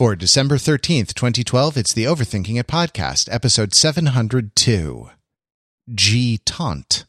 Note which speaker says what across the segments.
Speaker 1: For December 13th, 2012, it's the Overthinking It podcast, episode 702. G Taunt.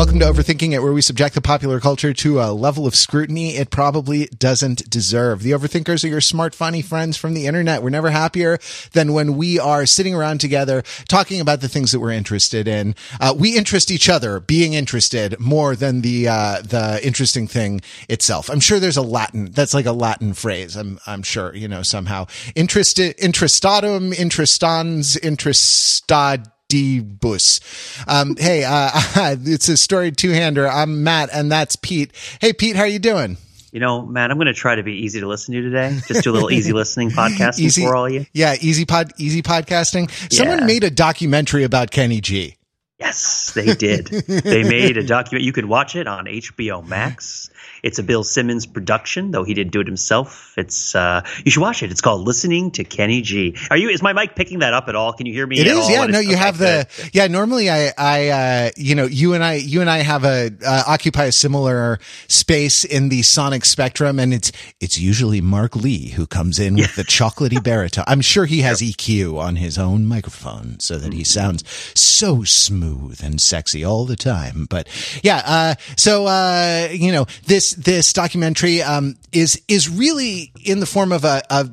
Speaker 1: Welcome to Overthinking It, where we subject the popular culture to a level of scrutiny it probably doesn't deserve. The Overthinkers are your smart, funny friends from the internet. We're never happier than when we are sitting around together talking about the things that we're interested in. Uh, we interest each other being interested more than the, uh, the interesting thing itself. I'm sure there's a Latin, that's like a Latin phrase. I'm, I'm sure, you know, somehow. Interest, interestatum, interestans, interestad, Bus. Um, hey, uh, it's a story two hander. I'm Matt and that's Pete. Hey, Pete, how are you doing?
Speaker 2: You know, Matt, I'm going to try to be easy to listen to today. Just do a little easy listening podcasting
Speaker 1: easy,
Speaker 2: for all you.
Speaker 1: Yeah, easy pod, easy podcasting. Someone
Speaker 2: Yeah.
Speaker 1: made a documentary about Kenny G.
Speaker 2: Yes, they did. they made a document. You can watch it on HBO Max. It's a Bill Simmons production, though he didn't do it himself. It's uh, you should watch it. It's called Listening to Kenny G. Are you? Is my mic picking that up at all? Can you hear me?
Speaker 1: It
Speaker 2: at
Speaker 1: is,
Speaker 2: all?
Speaker 1: yeah.
Speaker 2: What
Speaker 1: No,
Speaker 2: is-
Speaker 1: you
Speaker 2: okay,
Speaker 1: have the,
Speaker 2: good.
Speaker 1: yeah. Normally, I, I, uh, you know, you and I, you and I have a uh, occupy a similar space in the sonic spectrum, and it's it's usually Mark Lee who comes in with the chocolatey baritone. I'm sure he has EQ on his own microphone so that he sounds so smooth and sexy all the time. But yeah, uh, so uh, you know, this this documentary um, is is really in the form of a, a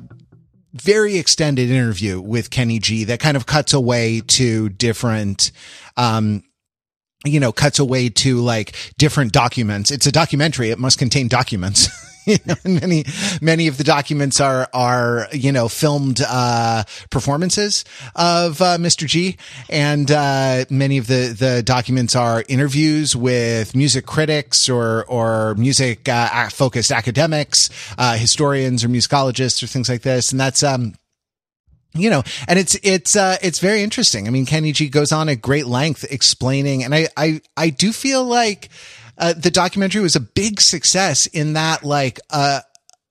Speaker 1: very extended interview with Kenny G that kind of cuts away to different, um, you know, cuts away to like different documents. It's a documentary. It must contain documents. Many, many of the documents are, are, you know, filmed, uh, performances of, uh, Mr. G. And, uh, many of the, the documents are interviews with music critics or, or music, uh, focused academics, uh, historians or musicologists or things like this. And that's, um, you know, and it's, it's, uh, it's very interesting. I mean, Kenny G goes on at great length explaining, and I, I, I do feel like, uh, the documentary was a big success in that, like, uh,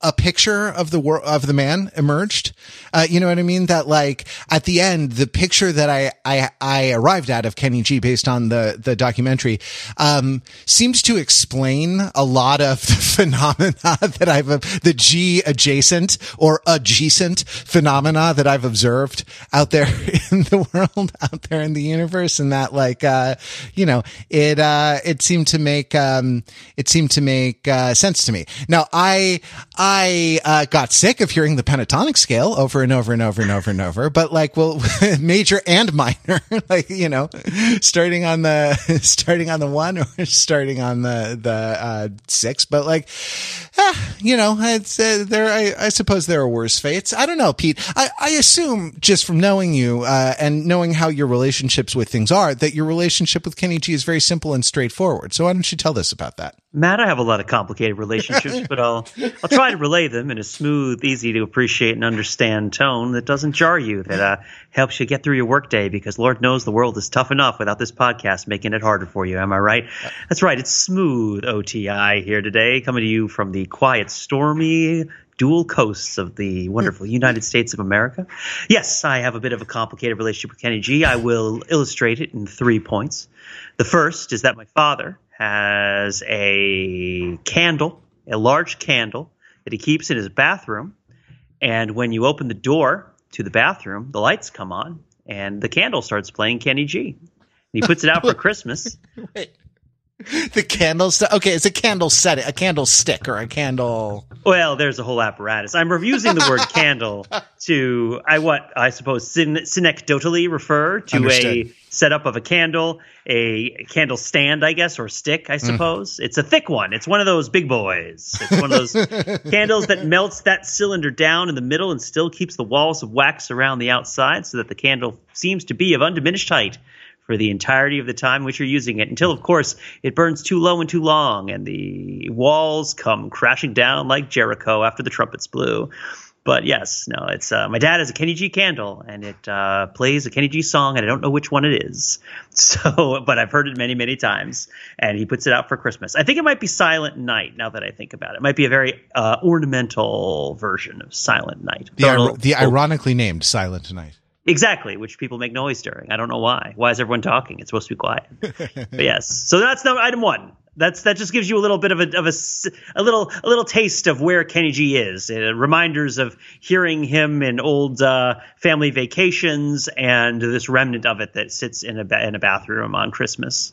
Speaker 1: a picture of the world of the man emerged. Uh, you know what I mean? That like at the end, the picture that I, I, I arrived at of Kenny G based on the, the documentary, um, seems to explain a lot of the phenomena that I've, the G adjacent or adjacent phenomena that I've observed out there in the world, out there in the universe. And that like, uh, you know, it, uh, it seemed to make, um, it seemed to make, uh, sense to me. Now I, I, uh, got sick of hearing the pentatonic scale over and over and over and over and over, but like, well, major and minor, like, you know, starting on the, starting on the one or starting on the, the, uh, six, but like, ah, you know, it's, uh, there, I, I suppose there are worse fates. I don't know, Pete. I, I assume just from knowing you, uh, and knowing how your relationships with things are, that your relationship with Kenny G is very simple and straightforward. So why don't you tell us about that?
Speaker 2: Matt, I have a lot of complicated relationships, but I'll I'll try to relay them in a smooth, easy to appreciate and understand tone that doesn't jar you, that uh, helps you get through your workday. Because Lord knows the world is tough enough without this podcast making it harder for you. Am I right? That's right. It's smooth OTI here today, coming to you from the quiet, stormy dual coasts of the wonderful United States of America. Yes, I have a bit of a complicated relationship with Kenny G. I will illustrate it in three points. The first is that my father has a candle, a large candle that he keeps in his bathroom. And when you open the door to the bathroom, the lights come on and the candle starts playing Kenny G. And he puts it out for Christmas.
Speaker 1: The candle st- okay, it's a candle set, a candlestick or a candle.
Speaker 2: Well, there's a whole apparatus. I'm using the word candle to I what I suppose syn- synecdotally refer to
Speaker 1: Understood.
Speaker 2: a setup of a candle, a candle stand, I guess, or stick, I mm. suppose. It's a thick one. It's one of those big boys. It's one of those candles that melts that cylinder down in the middle and still keeps the walls of wax around the outside so that the candle seems to be of undiminished height for the entirety of the time which you're using it until of course it burns too low and too long and the walls come crashing down like Jericho after the trumpets blew. But yes, no, it's uh, my dad has a Kenny G candle and it uh, plays a Kenny G song and I don't know which one it is. So, but I've heard it many, many times and he puts it out for Christmas. I think it might be Silent Night now that I think about it. It might be a very uh, ornamental version of Silent Night.
Speaker 1: The, ir- the ironically named Silent Night.
Speaker 2: Exactly, which people make noise during. I don't know why. Why is everyone talking? It's supposed to be quiet. but yes, so that's number item one. That's that just gives you a little bit of a of a, a little a little taste of where Kenny G is. Uh, reminders of hearing him in old uh, family vacations and this remnant of it that sits in a in a bathroom on Christmas.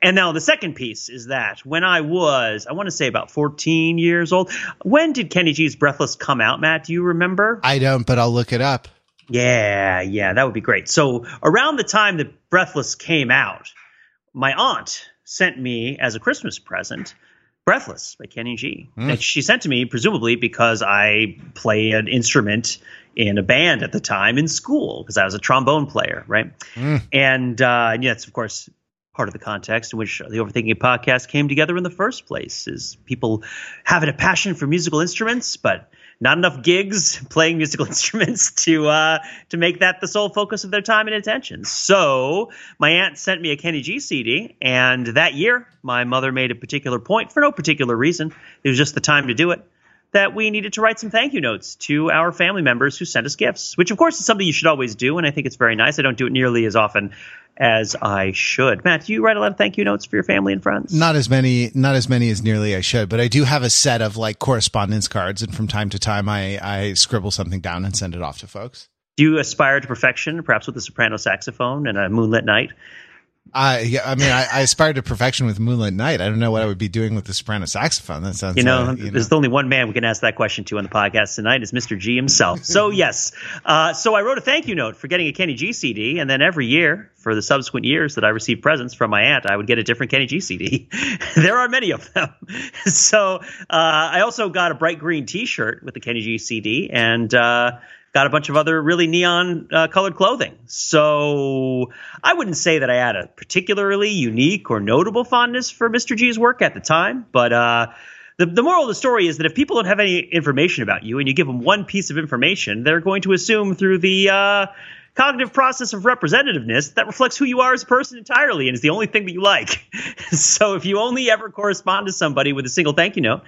Speaker 2: And now the second piece is that when I was, I want to say about 14 years old, when did Kenny G's Breathless come out, Matt? Do you remember?
Speaker 1: I don't, but I'll look it up.
Speaker 2: Yeah, yeah, that would be great. So around the time that Breathless came out, my aunt sent me as a Christmas present Breathless by Kenny G. Mm. And she sent to me presumably because I play an instrument in a band at the time in school because I was a trombone player, right? Mm. And uh, and yes, of course, part of the context in which the Overthinking podcast came together in the first place is people having a passion for musical instruments, but not enough gigs playing musical instruments to uh, to make that the sole focus of their time and attention. So my aunt sent me a Kenny G CD, and that year my mother made a particular point for no particular reason. It was just the time to do it. That we needed to write some thank you notes to our family members who sent us gifts, which of course is something you should always do, and I think it's very nice. I don't do it nearly as often as I should. Matt, do you write a lot of thank you notes for your family and friends?
Speaker 1: Not as many, not as many as nearly I should, but I do have a set of like correspondence cards, and from time to time, I I scribble something down and send it off to folks.
Speaker 2: Do you aspire to perfection, perhaps with a soprano saxophone and a moonlit night?
Speaker 1: I yeah, I mean, I, I aspired to perfection with Moonlight Night. I don't know what I would be doing with the soprano saxophone. That sounds,
Speaker 2: you know, uh, you there's know. only one man we can ask that question to on the podcast tonight is Mr. G himself. So yes, uh, so I wrote a thank you note for getting a Kenny G CD, and then every year for the subsequent years that I received presents from my aunt, I would get a different Kenny G CD. there are many of them. so uh, I also got a bright green T-shirt with the Kenny G CD, and uh, got a bunch of other really neon uh, colored clothing. So I wouldn't say that I had a particularly unique or notable fondness for Mr. G's work at the time, but uh, the, the moral of the story is that if people don't have any information about you and you give them one piece of information, they're going to assume through the uh, cognitive process of representativeness that reflects who you are as a person entirely and is the only thing that you like. so if you only ever correspond to somebody with a single thank you note,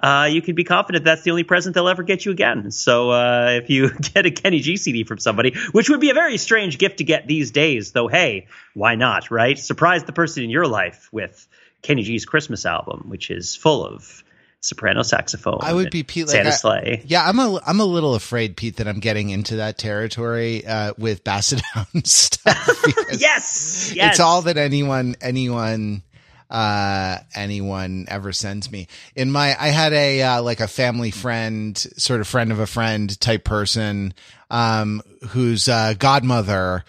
Speaker 2: uh, you can be confident that's the only present they'll ever get you again. So uh, if you get a Kenny G CD from somebody, which would be a very strange gift to get these days, though, hey, why not, right? Surprise the person in your life with Kenny G's Christmas album, which is full of soprano saxophone.
Speaker 1: I would be Pete.
Speaker 2: Santa like, Sleigh.
Speaker 1: yeah, I'm a I'm a little afraid, Pete, that I'm getting into that territory uh, with Basset Hound stuff.
Speaker 2: yes, yes,
Speaker 1: it's all that anyone anyone uh anyone ever sends me in my i had a uh, like a family friend sort of friend of a friend type person um whose uh godmother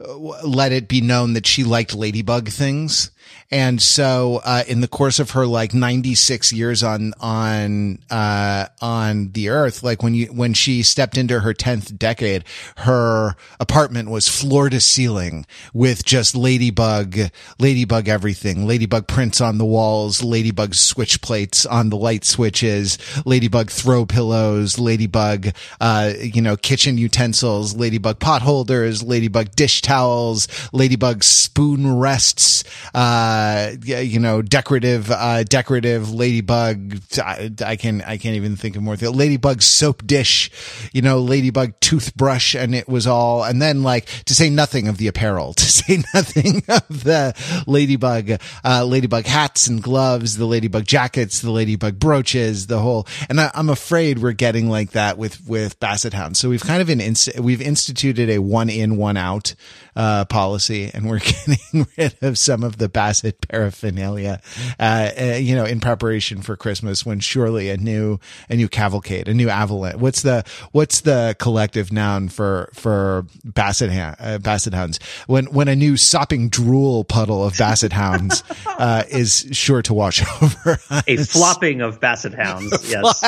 Speaker 1: uh, let it be known that she liked ladybug things and so, uh, in the course of her like 96 years on, on, uh, on the earth, like when you, when she stepped into her 10th decade, her apartment was floor to ceiling with just ladybug, ladybug everything, ladybug prints on the walls, ladybug switch plates on the light switches, ladybug throw pillows, ladybug, uh, you know, kitchen utensils, ladybug potholders, ladybug dish towels, ladybug spoon rests, uh, uh, you know, decorative, uh, decorative ladybug. I, I, can, I can't even think of more. Th- ladybug soap dish, you know, ladybug toothbrush. And it was all, and then like to say nothing of the apparel, to say nothing of the ladybug, uh, ladybug hats and gloves, the ladybug jackets, the ladybug brooches, the whole, and I, am afraid we're getting like that with, with basset hounds. So we've kind of been, we've instituted a one in, one out, uh, policy and we're getting rid of some of the basset paraphernalia, uh, uh, you know, in preparation for Christmas when surely a new, a new cavalcade, a new avalanche. What's the, what's the collective noun for, for basset, uh, basset hounds? When, when a new sopping drool puddle of basset hounds, uh, is sure to wash over.
Speaker 2: Us. A flopping of basset hounds. Yes.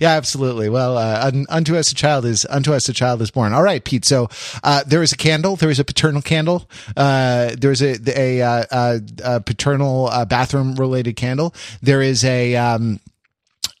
Speaker 1: yeah, absolutely. Well, uh, unto us a child is, unto us a child is born. All right, Pete. So, uh, there is a candle. There is a paternal candle. Uh, there's a, a, uh, uh, a paternal uh, bathroom related candle. There is a, um,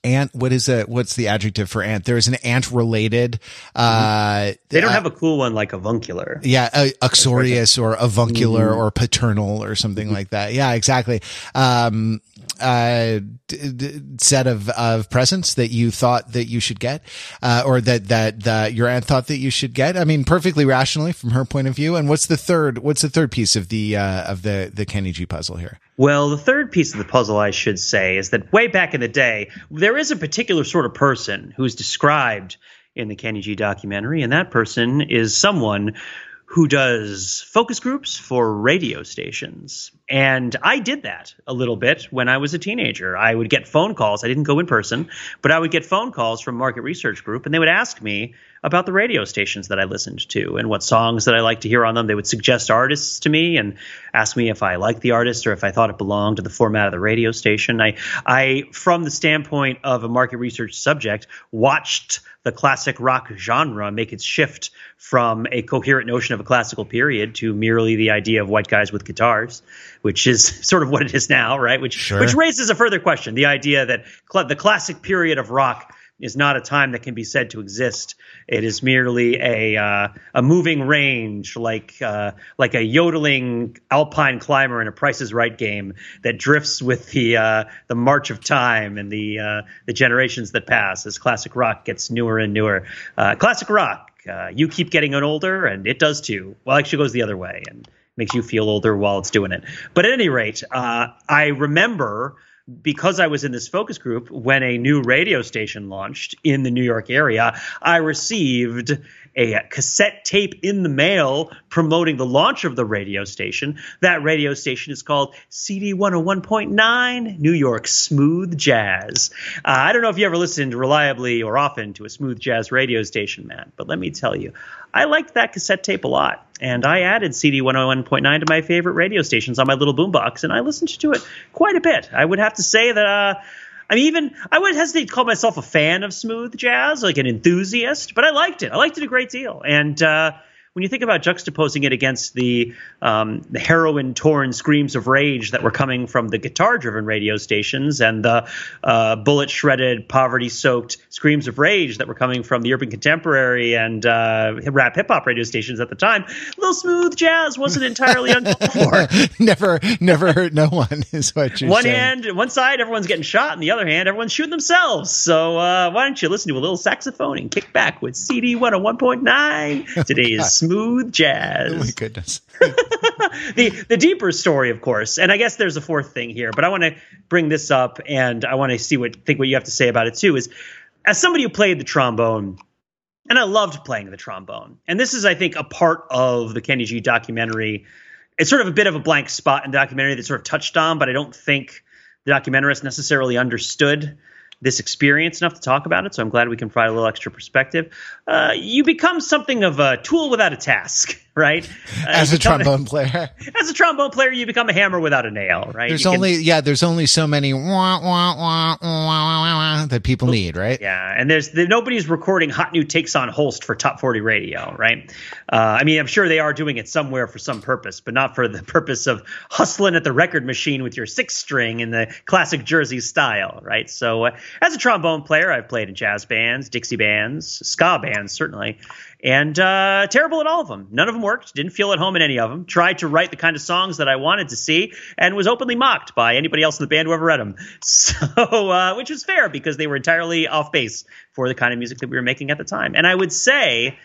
Speaker 1: ant what is it what's the adjective for ant there is an ant related uh
Speaker 2: they don't uh, have a cool one like avuncular
Speaker 1: yeah uh, uxorious or avuncular mm. or paternal or something like that yeah exactly um uh, d- d- set of, of presents that you thought that you should get, uh, or that, that, that your aunt thought that you should get? I mean, perfectly rationally from her point of view. And what's the third, what's the third piece of the, uh, of the, the Kenny G puzzle here?
Speaker 2: Well, the third piece of the puzzle, I should say, is that way back in the day, there is a particular sort of person who's described in the Kenny G documentary, and that person is someone who does focus groups for radio stations. And I did that a little bit when I was a teenager. I would get phone calls. I didn't go in person, but I would get phone calls from Market Research Group, and they would ask me about the radio stations that I listened to and what songs that I like to hear on them. They would suggest artists to me and ask me if I liked the artist or if I thought it belonged to the format of the radio station. I, I, from the standpoint of a market research subject, watched the classic rock genre make its shift from a coherent notion of a classical period to merely the idea of white guys with guitars, which is sort of what it is now, right? Which
Speaker 1: Sure.
Speaker 2: which raises a further question: the idea that cl- the classic period of rock is not a time that can be said to exist. It is merely a uh, a moving range, like uh, like a yodeling alpine climber in a Price is Right game that drifts with the uh, the march of time and the uh, the generations that pass as classic rock gets newer and newer. Uh, classic rock, uh, you keep getting older, and it does too. Well, actually, goes the other way and makes you feel older while it's doing it. But at any rate, I remember because I was in this focus group when a new radio station launched in the New York area, I received a cassette tape in the mail promoting the launch of the radio station. That radio station is called CD 101.9 New York Smooth Jazz. Uh, I don't know if you ever listened reliably or often to a smooth jazz radio station, man, but let me tell you, I liked that cassette tape a lot. And I added CD 101.9 to my favorite radio stations on my little boombox, and I listened to it quite a bit. I would have to say that, uh, I mean, even I would hesitate to call myself a fan of smooth jazz, like an enthusiast, but I liked it. I liked it a great deal. And uh, when you think about juxtaposing it against the um, the heroin torn screams of rage that were coming from the guitar driven radio stations and the uh, bullet shredded, poverty soaked screams of rage that were coming from the urban contemporary and uh, rap hip hop radio stations at the time, A little smooth jazz wasn't entirely uncalled for.
Speaker 1: never, never hurt no one is what you're
Speaker 2: one
Speaker 1: saying.
Speaker 2: hand, one side, everyone's getting shot, and the other hand, everyone's shooting themselves. So uh, why don't you listen to a little saxophone and kick back with CD 101.9? today Today's smooth jazz.
Speaker 1: Oh my goodness.
Speaker 2: the the deeper story, of course, and I guess there's a fourth thing here, but I want to bring this up, and I want to see what think what you have to say about it too. Is as somebody who played the trombone, and I loved playing the trombone, and this is, I think, a part of the Kenny G documentary. It's sort of a bit of a blank spot in the documentary that sort of touched on, but I don't think the documentarist necessarily understood this experience enough to talk about it. So I'm glad we can provide a little extra perspective. Uh, you become something of a tool without a task, right? Uh,
Speaker 1: As a trombone player,
Speaker 2: as a trombone player, you become a hammer without a nail, right?
Speaker 1: there's
Speaker 2: You can-
Speaker 1: only yeah, there's only so many wah, wah, wah, wah, wah, wah, that people need, right?
Speaker 2: yeah, and there's there, nobody's recording hot new takes on Holst for top 40 radio, right? Uh, I mean, I'm sure they are doing it somewhere for some purpose, but not for the purpose of hustling at the record machine with your six string in the classic Jersey style, right? So, uh, as a trombone player, I've played in jazz bands, Dixie bands, ska bands, certainly. And uh, terrible at all of them. None of them worked. Didn't feel at home in any of them. Tried to write the kind of songs that I wanted to see, and was openly mocked by anybody else in the band who ever read them. So, uh, which was fair because they were entirely off base for the kind of music that we were making at the time. And I would say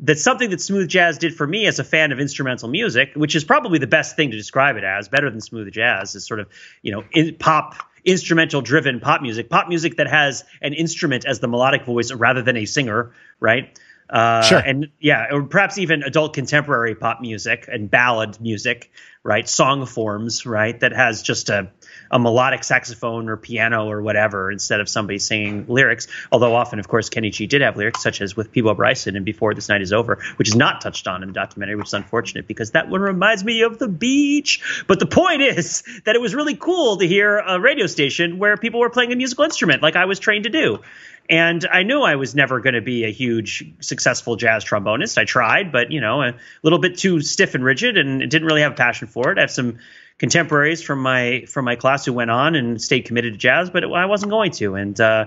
Speaker 2: that something that smooth jazz did for me as a fan of instrumental music, which is probably the best thing to describe it as, better than smooth jazz, is sort of you know in pop instrumental driven pop music, pop music that has an instrument as the melodic voice rather than a singer, right? Uh,
Speaker 1: Sure.
Speaker 2: And yeah, or perhaps even adult contemporary pop music and ballad music, right? Song forms, right? That has just a, a melodic saxophone or piano or whatever instead of somebody singing lyrics. Although often, of course, Kenny G did have lyrics, such as with Peabo Bryson and Before This Night Is Over, which is not touched on in the documentary, which is unfortunate because that one reminds me of the beach. But the point is that it was really cool to hear a radio station where people were playing a musical instrument like I was trained to do. And I knew I was never going to be a huge successful jazz trombonist. I tried, but you know, a little bit too stiff and rigid, and didn't really have a passion for it. I have some contemporaries from my from my class who went on and stayed committed to jazz, but I wasn't going to. And uh,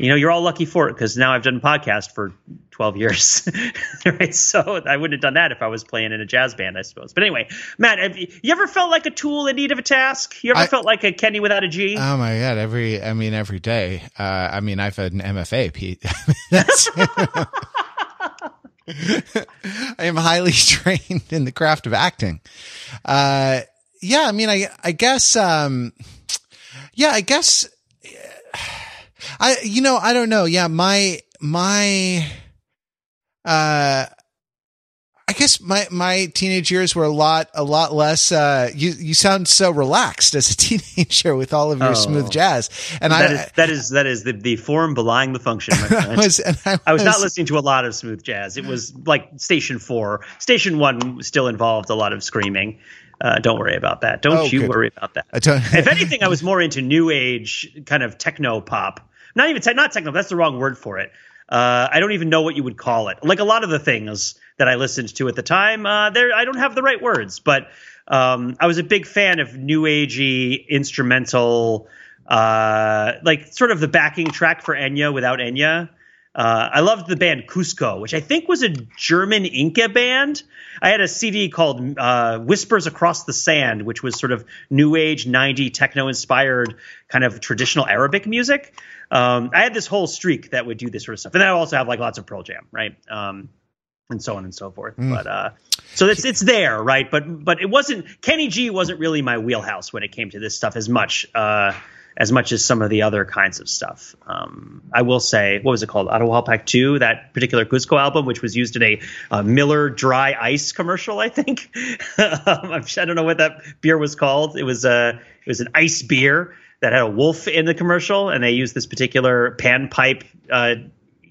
Speaker 2: you know, you're all lucky for it because now I've done podcast for 12 years, right? So I wouldn't have done that if I was playing in a jazz band, I suppose. But anyway, Matt, have you, you ever felt like a tool in need of a task? You ever
Speaker 1: I-
Speaker 2: felt like a Kenny without a G?
Speaker 1: Oh my god! Every, I mean, every day. Uh, I mean, I've had an MFA, Pete. I am highly trained in the craft of acting. Uh, yeah, I mean, I, I guess, um, yeah, I guess, I, you know, I don't know. Yeah, my, my, uh, I guess my, my teenage years were a lot, a lot less, uh, you, you sound so relaxed as a teenager with all of your
Speaker 2: Oh.
Speaker 1: smooth jazz. And
Speaker 2: that
Speaker 1: I,
Speaker 2: is that is that is the, the form belying the function. My
Speaker 1: I was, I,
Speaker 2: I was not listening to a lot of smooth jazz. It was like station four. Station one still involved a lot of screaming. Uh, don't worry about that. Don't
Speaker 1: Oh,
Speaker 2: you
Speaker 1: good.
Speaker 2: worry about that. If anything, I was more into new age kind of techno pop. Not even te- not techno. That's the wrong word for it. Uh, I don't even know what you would call it. Like a lot of the things that I listened to at the time, uh, there I don't have the right words, but um, I was a big fan of new agey instrumental, uh, like sort of the backing track for Enya without Enya. Uh, I loved the band Cusco, which I think was a German Inca band. I had a CD called uh, Whispers Across the Sand, which was sort of new age 90 techno inspired kind of traditional Arabic music. Um, I had this whole streak that would do this sort of stuff. And then I also have like lots of Pearl Jam, right? Um, and so on and so forth. But uh, so it's it's there, right? But but it wasn't Kenny G wasn't really my wheelhouse when it came to this stuff as much uh, as much as some of the other kinds of stuff. Um, I will say, what was it called? Apurimac Two, that particular Cusco album, which was used in a uh, Miller Dry Ice commercial, I think. um, I don't know what that beer was called. It was a it was an ice beer that had a wolf in the commercial, and they used this particular panpipe uh,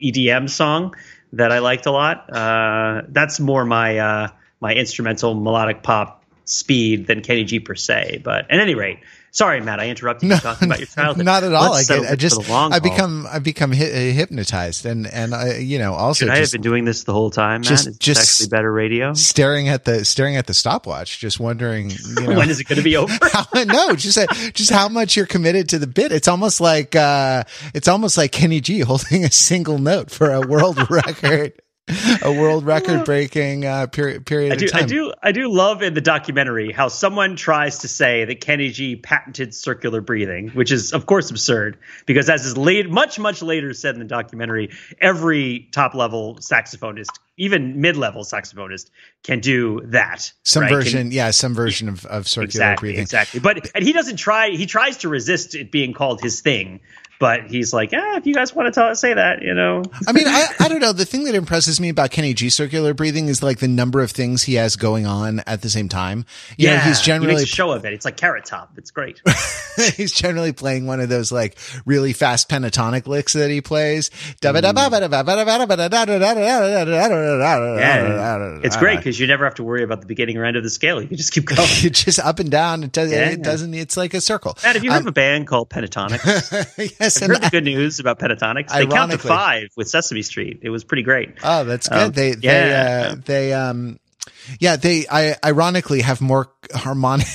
Speaker 2: EDM song that I liked a lot. Uh, that's more my uh, my instrumental melodic pop speed than Kenny G per se. But at any rate, sorry, Matt, I interrupted you talking about your childhood.
Speaker 1: Not at all.
Speaker 2: Let's
Speaker 1: I, get, I just,
Speaker 2: for the long
Speaker 1: I become, I become hi- uh, hypnotized and, and I, you know, also
Speaker 2: Should I have been doing this the whole time, Matt?
Speaker 1: just-
Speaker 2: Is
Speaker 1: just-
Speaker 2: actually better radio?
Speaker 1: staring at the, staring at the stopwatch, just wondering, you know,
Speaker 2: when is it going to be over?
Speaker 1: how, no, just uh, just how much you're committed to the bit. It's almost like uh, it's almost like Kenny G holding a single note for a world record, a world record breaking uh, period period
Speaker 2: I
Speaker 1: of
Speaker 2: do,
Speaker 1: time.
Speaker 2: I do, I do love in the documentary how someone tries to say that Kenny G patented circular breathing, which is of course absurd because as is late, much much later said in the documentary, every top level saxophonist, even mid level saxophonist, can do that.
Speaker 1: Some
Speaker 2: right? Can-
Speaker 1: version, yeah, some version of, of circular
Speaker 2: exactly,
Speaker 1: breathing.
Speaker 2: exactly. But and he doesn't try. He tries to resist it being called his thing. But he's like, ah, if you guys want to tell, say that, you know.
Speaker 1: I mean, I, I don't know. The thing that impresses me about Kenny G circular breathing is like the number of things he has going on at the same time. You know, he's
Speaker 2: he
Speaker 1: generally
Speaker 2: makes a show of it. It's like Carrot Top. It's great.
Speaker 1: he's generally playing one of those like really fast pentatonic licks that he plays.
Speaker 2: Yeah, it's great because you never have to worry about the beginning or end of the scale. You can just keep going.
Speaker 1: It's just up and down. It, does,
Speaker 2: Yeah.
Speaker 1: it doesn't. It's like a circle.
Speaker 2: Matt, if you of a band called Pentatonic.
Speaker 1: yes,
Speaker 2: I've
Speaker 1: and
Speaker 2: heard the good news about Pentatonix. They count to five with Sesame Street. It was pretty great.
Speaker 1: oh, that's good.
Speaker 2: Um,
Speaker 1: they, they,
Speaker 2: yeah.
Speaker 1: uh, they, um, yeah, they, I ironically have more harmonic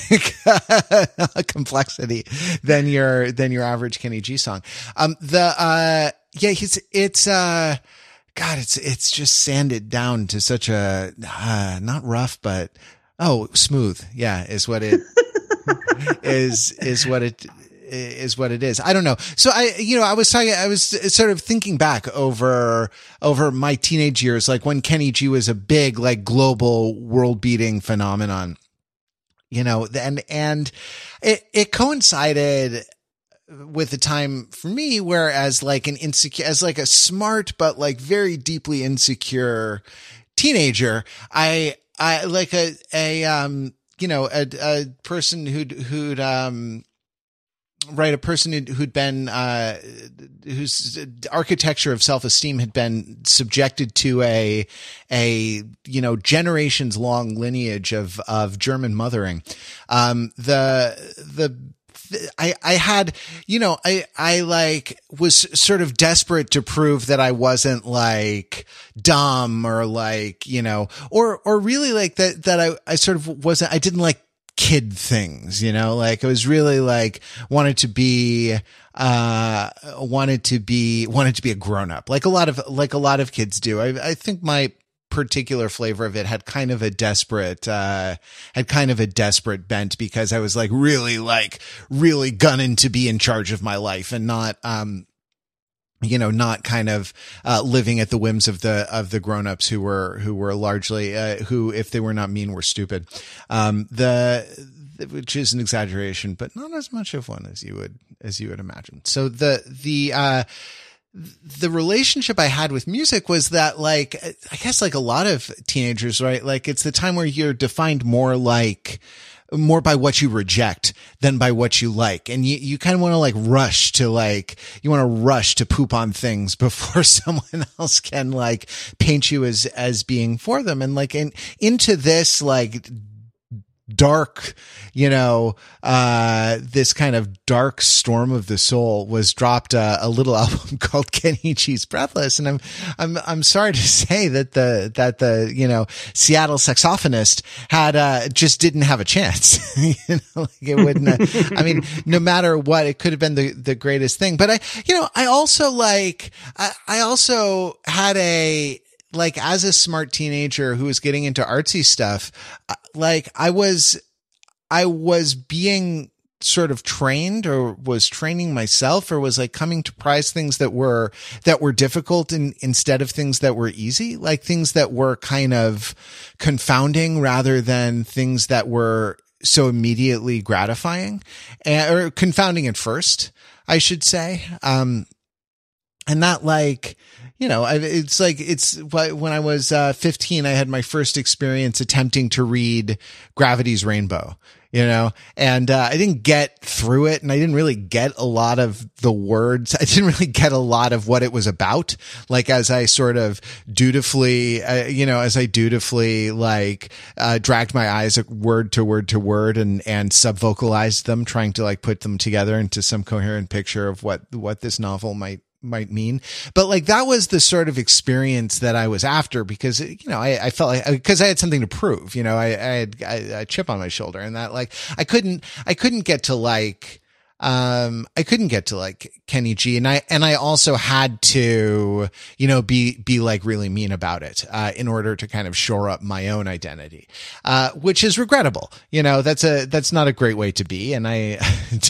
Speaker 1: complexity than your, than your average Kenny G song. Um, the, uh, yeah, he's, it's, uh, God, it's, it's just sanded down to such a, uh, not rough, but, oh, smooth. Yeah, is what it, is, is what it, is what it is. I don't know. So I, you know, I was talking, I was sort of thinking back over, over my teenage years, like when Kenny G was a big, like global world beating phenomenon, you know, and, and it, it coincided with the time for me where as like an insecure, as like a smart, but like very deeply insecure teenager, I, I like a, a, um, you know, a, a person who'd, who'd, um, right a person who'd, been uh whose architecture of self-esteem had been subjected to a a you know generations long lineage of of german mothering. Um the the I, I had, you know, I, I like was sort of desperate to prove that I wasn't like dumb or like, you know, or, or really like that, that I, I sort of wasn't, I didn't like kid things, you know, like it was really like wanted to be, uh, wanted to be, wanted to be a grown up, like a lot of, like a lot of kids do. I, I think my, particular flavor of it had kind of a desperate uh had kind of a desperate bent because I was like really like really gunning to be in charge of my life and not um you know, not kind of uh, living at the whims of the of the grown-ups who were who were largely uh, who, if they were not mean, were stupid. Um, the which is an exaggeration, but not as much of one as you would as you would imagine. So the the uh, the relationship I had with music was that like I guess like a lot of teenagers, right? Like it's the time where you're defined more like more by what you reject than by what you like. And you, you kind of want to like rush to like, you want to rush to poop on things before someone else can like paint you as, as being for them. And like in, into this like dark, you know, uh, this kind of dark storm of the soul was dropped uh, a little album called Kenny G's Breathless. And I'm, I'm, I'm sorry to say that the, that the, you know, Seattle saxophonist had, uh, just didn't have a chance. you know, like it wouldn't, uh, I mean, no matter what, it could have been the, the greatest thing. But I, you know, I also like, I, I also had a, like as a smart teenager who was getting into artsy stuff, like I was, I was being sort of trained or was training myself or was like coming to prize things that were that were difficult in, instead of things that were easy like things that were kind of confounding rather than things that were so immediately gratifying and, or confounding at first i should say. Um and that like you know, it's like it's when I was uh, 15, I had my first experience attempting to read Gravity's Rainbow, you know, and uh, I didn't get through it and I didn't really get a lot of the words. I didn't really get a lot of what it was about. Like as I sort of dutifully, uh, you know, as I dutifully like uh, dragged my eyes word to word to word and and sub vocalized them, trying to like put them together into some coherent picture of what what this novel might might mean. But like that was the sort of experience that I was after because, you know, I, I felt like, uh, because I had something to prove, you know, I, I had a chip on my shoulder and that like, I couldn't, I couldn't get to like, um, I couldn't get to like Kenny G and I, and I also had to, you know, be, be like really mean about it, uh, in order to kind of shore up my own identity, uh, which is regrettable. You know, that's a, that's not a great way to be. And I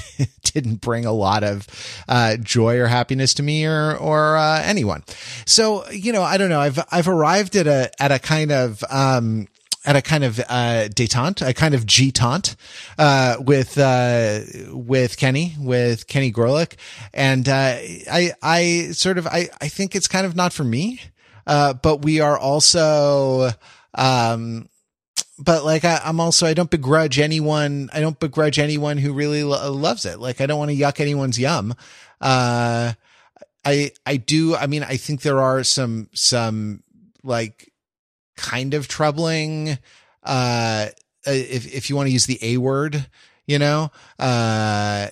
Speaker 1: didn't bring a lot of, uh, joy or happiness to me or, or, uh, anyone. So, you know, I don't know. I've, I've arrived at a, at a kind of, um, at a kind of uh, detente, a kind of G-taunt uh, with uh, with Kenny, with Kenny Gorelick, and uh, I I sort of I I think it's kind of not for me, uh, but we are also. Um, but like I, am also I don't begrudge anyone I don't begrudge anyone who really lo- loves it. Like I don't want to yuck anyone's yum. Uh, I I do. I mean I think there are some some like kind of troubling. Uh, if, if you want to use the A word, you know, uh,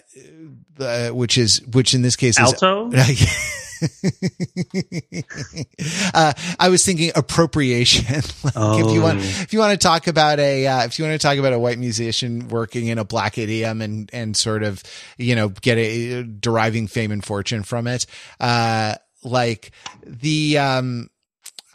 Speaker 1: uh which is, which in this case
Speaker 2: Alto?
Speaker 1: is. uh, I was thinking appropriation. like oh. If you want, oh. if you want to talk about a, uh, if you want to talk about a white musician working in a black idiom and and sort of, you know, get a deriving fame and fortune from it, uh, like the um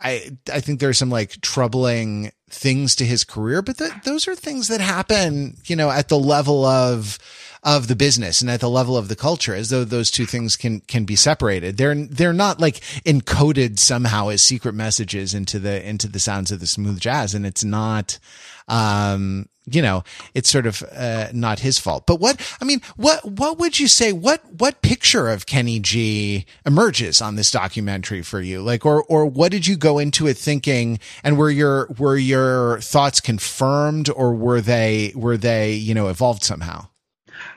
Speaker 1: I I think there's some like troubling things to his career, but th- those are things that happen, you know, at the level of of the business and at the level of the culture, as though those two things can can be separated. They're they're not like encoded somehow as secret messages into the into the sounds of the smooth jazz, and it's not. Um, you know, it's sort of uh, not his fault. But what I mean, what what would you say? What what picture of Kenny G emerges on this documentary for you? Like, or or what did you go into it thinking? And were your were your thoughts confirmed, or were they were they you know evolved somehow?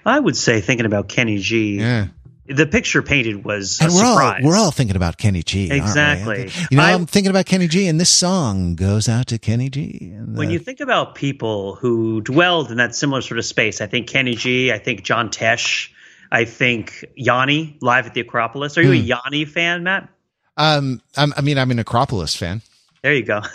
Speaker 2: I would say thinking about Kenny G. Yeah the picture painted was
Speaker 1: and we're
Speaker 2: surprise.
Speaker 1: all we're all thinking about Kenny G.
Speaker 2: Exactly.
Speaker 1: You know, I, am thinking about Kenny G, and this song goes out to Kenny G.
Speaker 2: The, when you think about people who dwelled in that similar sort of space, I think Kenny G. I think John Tesh. I think Yanni live at the Acropolis. Are you hmm. a Yanni fan, Matt?
Speaker 1: Um, I'm, I mean, I'm an Acropolis fan.
Speaker 2: There you go.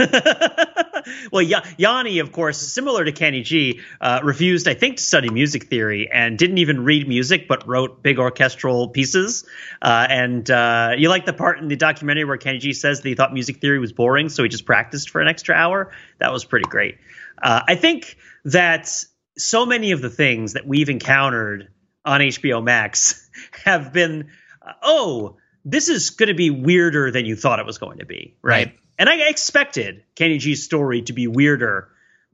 Speaker 2: well, Yanni, of course, similar to Kenny G, uh, refused, I think, to study music theory and didn't even read music, but wrote big orchestral pieces. Uh, and uh, you like the part in the documentary where Kenny G says that he thought music theory was boring, so he just practiced for an extra hour. That was pretty great. Uh, I think that so many of the things that we've encountered on HBO Max have been, uh, oh, this is going to be weirder than you thought it was going to be, right? right? And I expected Kenny G's story to be weirder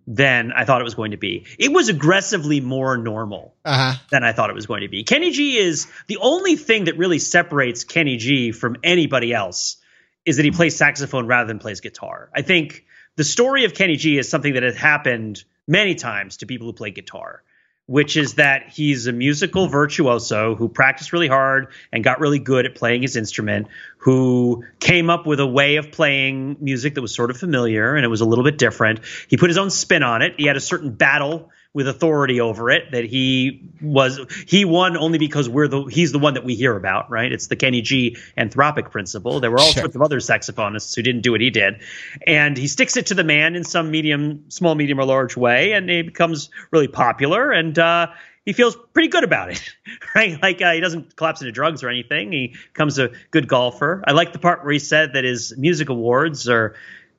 Speaker 2: than I thought it was going to be. It was aggressively more normal uh-huh. than I thought it was going to be. Kenny G is the only thing that really separates Kenny G from anybody else is that he plays saxophone rather than plays guitar. I think the story of Kenny G is something that has happened many times to people who play guitar which is that he's a musical virtuoso who practiced really hard and got really good at playing his instrument, who came up with a way of playing music that was sort of familiar and it was a little bit different. He put his own spin on it. He had a certain battle with authority over it that he was he won only because we're the he's the one that we hear about right it's the kenny g anthropic principle there were all sure. sorts of other saxophonists who didn't do what he did and he sticks it to the man in some medium small medium or large way and he becomes really popular and uh, he feels pretty good about it, right? Like uh, he doesn't collapse into drugs or anything. He becomes a good golfer. I like the part where he said that his music awards are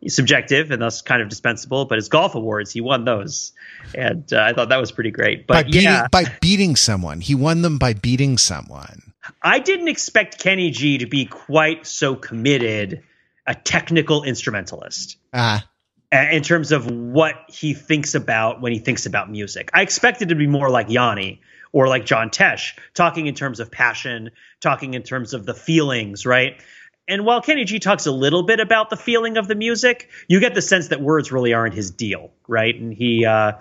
Speaker 2: subjective and thus kind of dispensable. But his golf awards, he won those, and uh, I thought that was pretty great. But
Speaker 1: by beating,
Speaker 2: yeah,
Speaker 1: by beating someone, he won them by beating someone.
Speaker 2: I didn't expect Kenny G to be quite so committed, a technical instrumentalist. Uh-huh. In terms of what he thinks about when he thinks about music, I expected to be more like Yanni or like John Tesh, talking in terms of passion, talking in terms of the feelings, right? And while Kenny G talks a little bit about the feeling of the music, you get the sense that words really aren't his deal, right? And he, uh,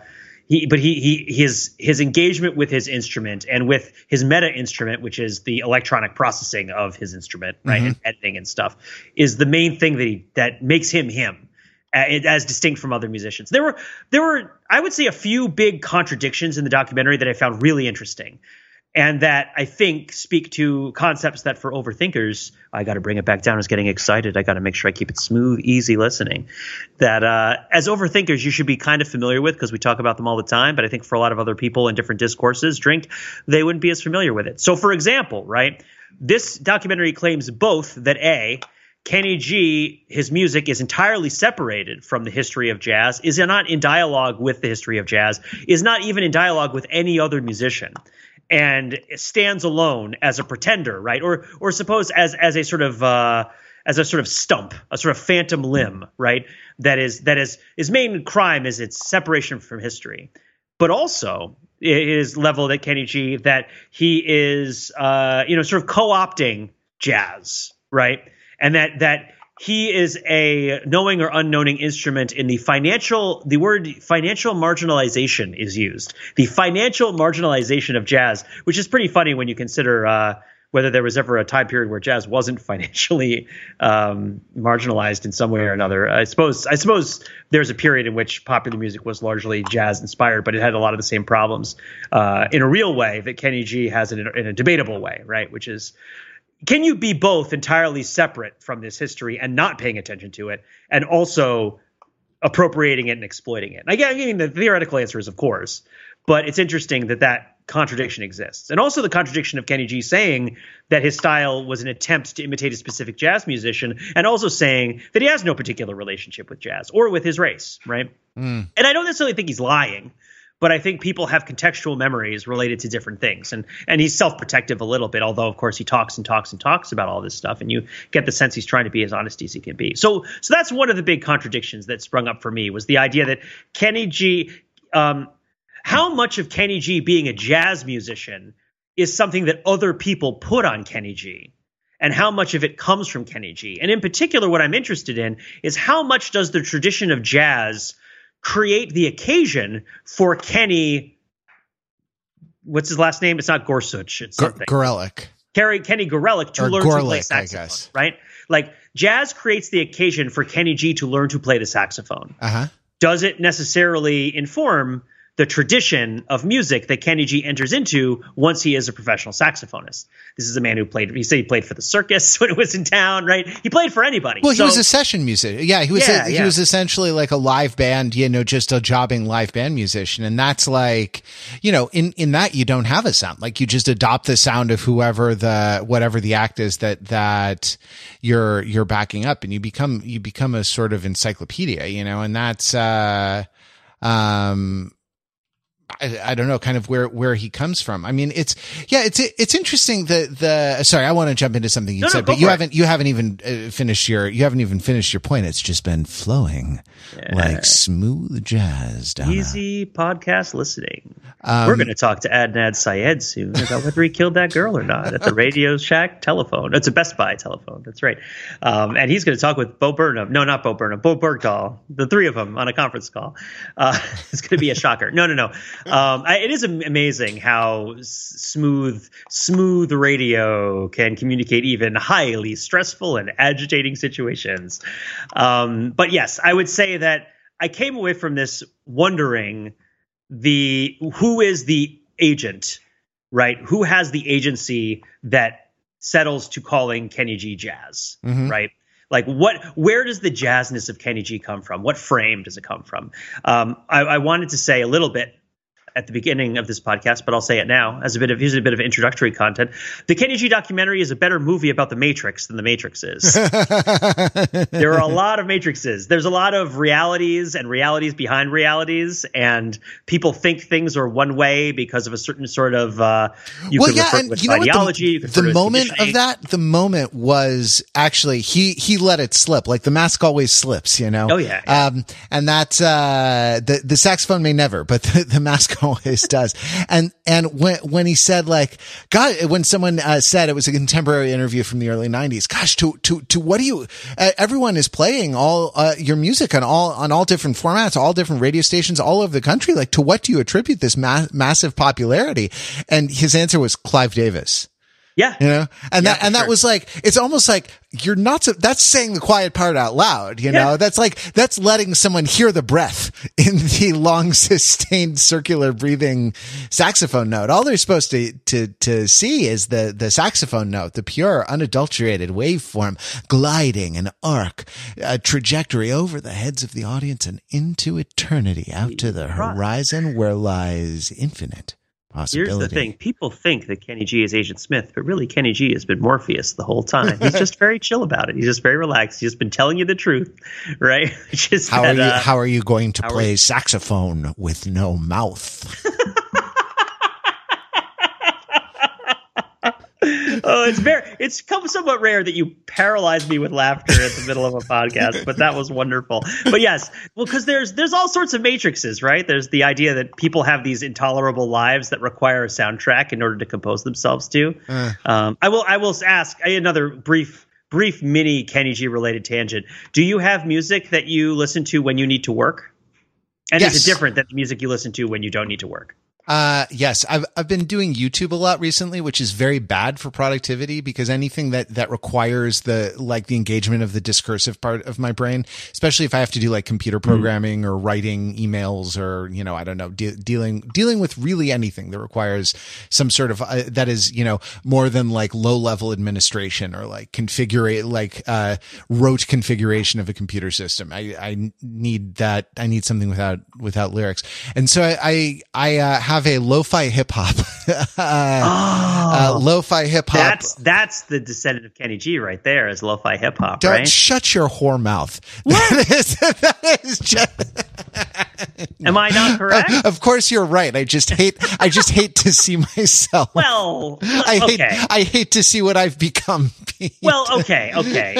Speaker 2: he, but he, he, his, his engagement with his instrument and with his meta instrument, which is the electronic processing of his instrument, right, mm-hmm. and editing and stuff, is the main thing that he that makes him him, as distinct from other musicians. There were, there were, I would say, a few big contradictions in the documentary that I found really interesting and that I think speak to concepts that for overthinkers, I got to bring it back down. I was getting excited. I got to make sure I keep it smooth, easy listening. That uh, as overthinkers, you should be kind of familiar with because we talk about them all the time. But I think for a lot of other people in different discourses, drink, they wouldn't be as familiar with it. So, for example, right, this documentary claims both that a Kenny G, his music is entirely separated from the history of jazz, is not in dialogue with the history of jazz, is not even in dialogue with any other musician and stands alone as a pretender, right? Or or suppose as as a sort of uh, as a sort of stump, a sort of phantom limb, right? That is that is his main crime is its separation from history, but also is leveled at Kenny G that he is uh, you know sort of co-opting jazz, right? And that that he is a knowing or unknowing instrument in the financial the word financial marginalization is used. The financial marginalization of jazz which is pretty funny when you consider uh, whether there was ever a time period where jazz wasn't financially um, marginalized in some way or another. I suppose i suppose there's a period in which popular music was largely jazz inspired but it had a lot of the same problems uh, in a real way that kenny g has in, in a debatable way right? Which is can you be both entirely separate from this history and not paying attention to it and also appropriating it and exploiting it? And again, I mean, the theoretical answer is of course, but it's interesting that that contradiction exists. And also the contradiction of Kenny G saying that his style was an attempt to imitate a specific jazz musician and also saying that he has no particular relationship with jazz or with his race, right? Mm. And I don't necessarily think he's lying but I think people have contextual memories related to different things. And and he's self-protective a little bit, although of course he talks and talks and talks about all this stuff, and you get the sense he's trying to be as honest as he can be. So so that's one of the big contradictions that sprung up for me was the idea that Kenny G um, how much of Kenny G being a jazz musician is something that other people put on Kenny G and how much of it comes from Kenny G. And in particular, what I'm interested in is how much does the tradition of jazz create the occasion for Kenny. What's his last name? It's not Gorsuch. It's something.
Speaker 1: Gorelick.
Speaker 2: Kenny Gorelick to or learn Gorlick, to play saxophone, right? Like jazz creates the occasion for Kenny G to learn to play the saxophone. Uh-huh. Does it necessarily inform the tradition of music that Kenny G enters into once he is a professional saxophonist. This is a man who played. He said he played for the circus when it was in town, right? He played for anybody.
Speaker 1: Well, he was a session musician. Yeah, he was.
Speaker 2: Yeah,
Speaker 1: a, he
Speaker 2: yeah.
Speaker 1: was essentially like a live band, you know, just a jobbing live band musician, and that's like, you know, in in that you don't have a sound. Like you just adopt the sound of whoever the whatever the act is that that you're you're backing up, and you become you become a sort of encyclopedia, you know, and that's uh um I, I don't know, kind of where where he comes from. I mean, it's yeah, it's it's interesting. The the sorry, I want to jump into something you
Speaker 2: No, no,
Speaker 1: said,
Speaker 2: go
Speaker 1: but you haven't you haven't even uh, finished your you haven't even finished your point. It's just been flowing like smooth jazz. Donna.
Speaker 2: Easy podcast listening.
Speaker 1: Um,
Speaker 2: We're going to talk to Adnan Syed soon about whether he killed that girl or not at the Radio Shack telephone. It's a Best Buy telephone. That's right. Um, and he's going to talk with Bo Burnham. No, not Bo Burnham. Bowe Bergdahl. The three of them on a conference call. Uh, it's going to be a shocker. No, no, no. Um, I, it is amazing how smooth, smooth radio can communicate even highly stressful and agitating situations. Um, but yes, I would say that I came away from this wondering the who is the agent, right? Who has the agency that settles to calling Kenny G jazz,
Speaker 1: Mhm.
Speaker 2: right? Like what? Where does the jazzness of Kenny G come from? What frame does it come from? Um, I, I wanted to say a little bit at the beginning of this podcast, but I'll say it now as a bit of here's a bit of introductory content. The Kenny G documentary is a better movie about the Matrix than the Matrix is there are a lot of matrices. There's a lot of realities and realities behind realities, and people think things are one way because of a certain sort of uh, you
Speaker 1: well,
Speaker 2: could
Speaker 1: yeah,
Speaker 2: refer to
Speaker 1: you know
Speaker 2: ideology.
Speaker 1: The, the
Speaker 2: refer to it as
Speaker 1: moment of that, the moment was actually he he let it slip. Like the mask always slips, you know.
Speaker 2: Oh, yeah, yeah.
Speaker 1: Um, and that's uh the the saxophone may never, but the, the mask always does. And and when when he said like God, when someone uh, said it was a contemporary interview from the early '90s. Gosh, to to to what do you? Uh, everyone is playing all uh, your music on all on all different formats, all different radio stations all over the country. Like, to what do you attribute this ma- massive popularity? And his answer was Clive Davis
Speaker 2: yeah,
Speaker 1: you know? And
Speaker 2: Yeah,
Speaker 1: that and that
Speaker 2: sure.
Speaker 1: was like it's almost like you're not so, that's saying the quiet part out loud you know?
Speaker 2: Yeah.
Speaker 1: that's like that's letting someone hear the breath in the long sustained circular breathing saxophone note. All they're supposed to to to see is the the saxophone note the pure unadulterated waveform gliding an arc a trajectory over the heads of the audience and into eternity out to the horizon where lies infinite
Speaker 2: Here's the thing: people think that Kenny G is Agent Smith, but really Kenny G has been Morpheus the whole time. He's just very chill about it. He's just very relaxed. He's just been telling you the truth, right? just
Speaker 1: How are you?
Speaker 2: uh,
Speaker 1: how are you going to
Speaker 2: how are
Speaker 1: play saxophone with no mouth?
Speaker 2: oh, it's very it's come somewhat rare that you paralyze me with laughter at the middle of a podcast, but that was wonderful. But yes, well, because there's there's all sorts of matrices, right? There's the idea that people have these intolerable lives that require a soundtrack in order to compose themselves to.
Speaker 1: Uh.
Speaker 2: Um, I will I will ask another brief brief mini Kenny G related tangent. Do you have music that you listen to when you need to work? And is it different than the music you listen to when you don't need to work?
Speaker 1: Uh, yes, I've, I've been doing YouTube a lot recently, which is very bad for productivity because anything that, that requires the, like the engagement of the discursive part of my brain, especially if I have to do like computer programming or writing emails or, you know, I don't know, de- dealing, dealing with really anything that requires some sort of, uh, that is, you know, more than like low level administration or like configure, like, uh, rote configuration of a computer system. I, I need that. I need something without, without lyrics. And so I, I, I uh, have a lo-fi hip hop, uh, uh, lo-fi hip hop.
Speaker 2: That's that's the descendant of Kenny G right there is lo-fi hip hop,
Speaker 1: Don't
Speaker 2: right?
Speaker 1: shut your whore mouth. That is, that is just,
Speaker 2: Am I not correct?
Speaker 1: of course you're right. I just hate, I just hate to see myself.
Speaker 2: well,
Speaker 1: I hate,
Speaker 2: okay.
Speaker 1: I hate to see what I've become.
Speaker 2: Well, okay, okay.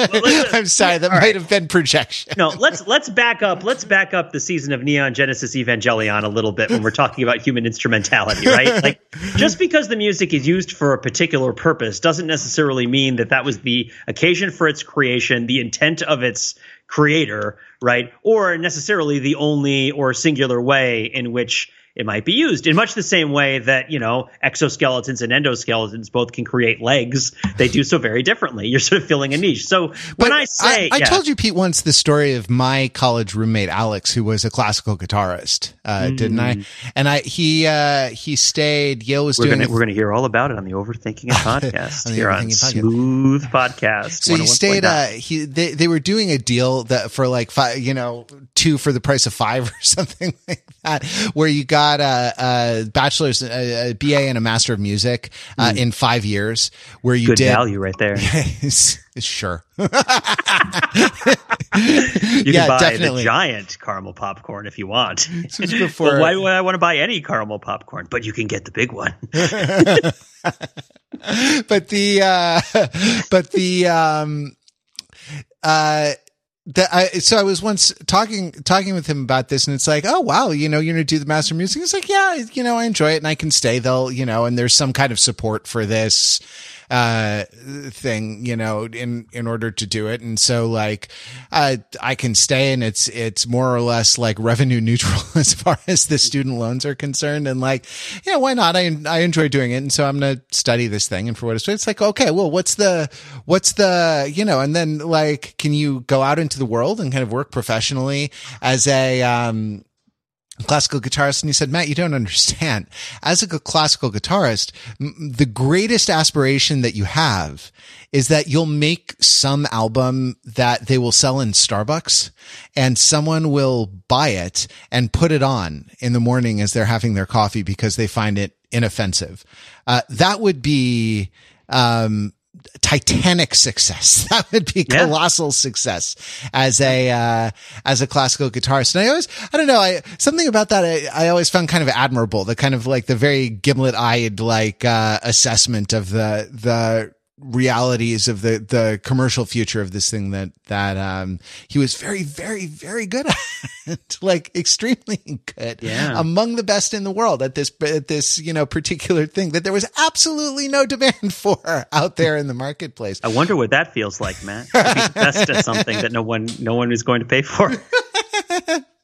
Speaker 1: I'm sorry. That might
Speaker 2: right.
Speaker 1: have been projection.
Speaker 2: No, let's let's back up. Let's back up the season of Neon Genesis Evangelion a little bit when we're talking about human instrumentality, right? Like just because the music is used for a particular purpose doesn't necessarily mean that that was the occasion for its creation, the intent of its creator, right? Or necessarily the only or singular way in which it might be used in much the same way that you know exoskeletons and endoskeletons both can create legs they do so very differently you're sort of filling a niche so when
Speaker 1: But
Speaker 2: i say
Speaker 1: I,
Speaker 2: yeah.
Speaker 1: told you, Pete, once the story of my college roommate Alex, who was a classical guitarist, uh, didn't I? And I he uh, he stayed. Yale was
Speaker 2: Mm. we're
Speaker 1: doing.
Speaker 2: gonna
Speaker 1: a-
Speaker 2: we're gonna hear all about it on the overthinking it podcast
Speaker 1: On the
Speaker 2: here on
Speaker 1: podcast.
Speaker 2: smooth podcast
Speaker 1: so he stayed. Uh, he they they were doing a deal that for like five, you know, two for the price of five or something like that, where you got a, a bachelor's, a, a BA, and a master of music uh, in five years, where you
Speaker 2: Mm. good
Speaker 1: did.
Speaker 2: value right there
Speaker 1: sure.
Speaker 2: you
Speaker 1: Yeah,
Speaker 2: can buy
Speaker 1: definitely.
Speaker 2: the giant caramel popcorn if you want
Speaker 1: This was before.
Speaker 2: Why would I want to buy any caramel popcorn? But you can get the big one.
Speaker 1: but the uh but the um uh the, I, so I was once talking talking with him about this, and it's like, oh wow, you know, you're gonna do the master music. It's like, yeah, you know, I enjoy it, and I can stay. They'll, you know, and there's some kind of support for this uh thing, you know, in in order to do it, and so like, uh, I can stay, and it's it's more or less like revenue neutral as far as the student loans are concerned, and like, yeah, why not? I I enjoy doing it, and so I'm gonna study this thing, and for what it's it's like, okay, well, what's the what's the you know, and then like, can you go out into the world and kind of work professionally as a um classical guitarist and he said matt you don't understand. As a classical guitarist the greatest aspiration that you have is that you'll make some album that they will sell in starbucks and someone will buy it and put it on in the morning as they're having their coffee because they find it inoffensive. Uh, that would be um titanic success that would be
Speaker 2: Yeah.
Speaker 1: colossal success as a uh as a classical guitarist and i always i don't know i something about that i, I always found kind of admirable the kind of like the very gimlet eyed like uh assessment of the the realities of the the commercial future of this thing that that um he was very very very good at like extremely good
Speaker 2: Yeah.
Speaker 1: among the best in the world at this at this you know particular thing that there was absolutely no demand for out there in the marketplace
Speaker 2: I wonder what that feels like, Matt. To be best at something that no one, no one is going to pay for.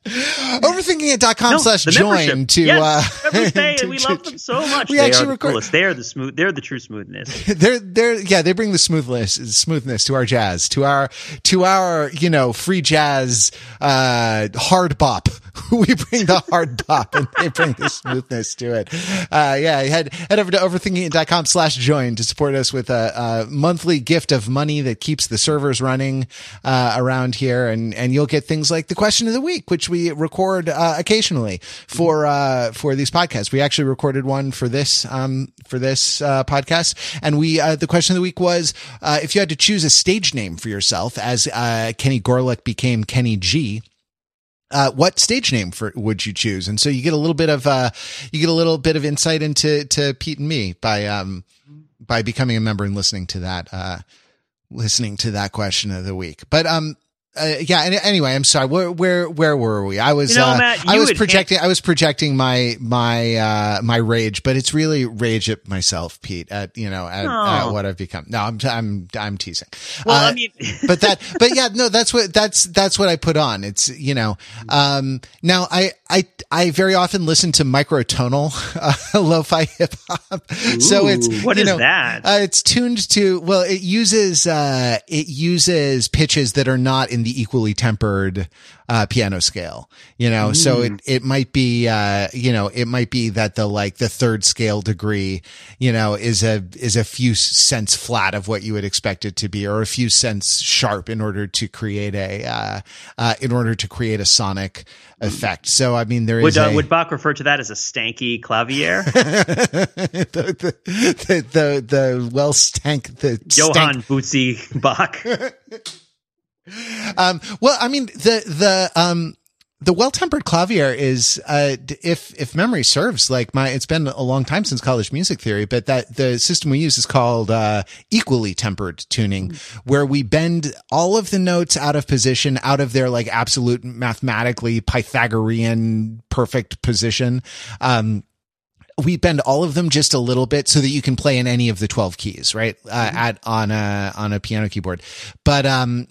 Speaker 1: overthinkingit.com
Speaker 2: No,
Speaker 1: slash join to
Speaker 2: yes,
Speaker 1: uh to-
Speaker 2: we love them so much.
Speaker 1: We
Speaker 2: they
Speaker 1: actually
Speaker 2: are the
Speaker 1: record-
Speaker 2: coolest. They are the smooth. They're the true smoothness.
Speaker 1: they're they're yeah they bring the smoothness smoothness to our jazz to our to our you know free jazz uh hard bop we bring the hard bop and they bring the smoothness to it. Uh yeah head head over to overthinkingit.com slash join to support us with a, a monthly gift of money that keeps the servers running uh around here. And and you'll get things like the question of the week which we record uh occasionally for uh for these podcasts. We actually recorded one for this um for this uh podcast. And we uh the question of the week was uh if you had to choose a stage name for yourself as uh Kenny Gorelick became Kenny G uh, what stage name for would you choose? And so you get a little bit of uh, you get a little bit of insight into to Pete and me by um by becoming a member and listening to that uh listening to that question of the week. But um uh, yeah. And anyway, I'm sorry. Where where where were we? I was
Speaker 2: You know,
Speaker 1: uh,
Speaker 2: Matt,
Speaker 1: I was projecting I was projecting my my uh my rage, but it's really rage at myself, Pete. At you know at, at what I've become. No, I'm I'm I'm teasing.
Speaker 2: Well,
Speaker 1: Uh,
Speaker 2: I mean,
Speaker 1: but that but yeah no that's what that's that's what i put on it's you know um now i i i very often listen to microtonal uh, lo-fi hip-hop so it's
Speaker 2: what
Speaker 1: you
Speaker 2: is
Speaker 1: know,
Speaker 2: that?
Speaker 1: uh, it's tuned to well it uses uh it uses pitches that are not in the equally tempered uh piano scale you know so it it might be uh you know it might be that the like the third scale degree you know is a is a few cents flat of what you would expect it to be or a few cents sharp in order to create a uh uh in order to create a sonic effect so i mean there is
Speaker 2: would uh,
Speaker 1: a,
Speaker 2: would Bach refer to that as a stanky clavier?
Speaker 1: the, the, the the well stank the stank
Speaker 2: Johann Bootsy Bach.
Speaker 1: Um, well, I mean, the, the, um, the well-tempered clavier is, uh, if, if memory serves, like my, it's been a long time since college music theory, but that the system we use is called, uh, equally tempered tuning, where we bend all of the notes out of position, out of their like absolute mathematically Pythagorean perfect position. Um, we bend all of them just a little bit so that you can play in any of the 12 keys, right? Uh, at, on a, on a piano keyboard. But, um,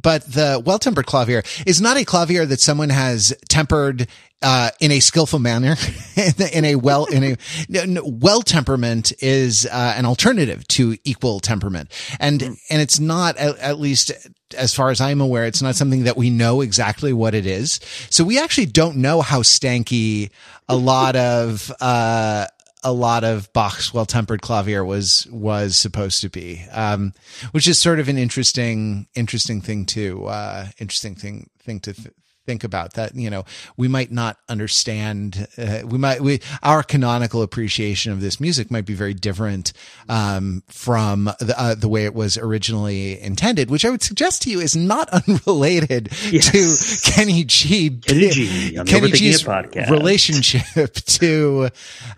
Speaker 1: but the well-tempered clavier is not a clavier that someone has tempered uh, in a skillful manner, in a well, in a well temperament is uh, an alternative to equal temperament, and mm. and it's not at, at, least as far as I'm aware, it's not something that we know exactly what it is. So we actually don't know how stanky a lot of uh, a lot of Bach's well-tempered clavier was was supposed to be, um, which is sort of an interesting interesting thing to uh, interesting thing thing to th- think about that you know we might not understand uh, we might we our canonical appreciation of this music might be very different um, from the, uh, the way it was originally intended which i would suggest to you is not unrelated yes. to kenny g.
Speaker 2: Kenny g kenny g's
Speaker 1: relationship to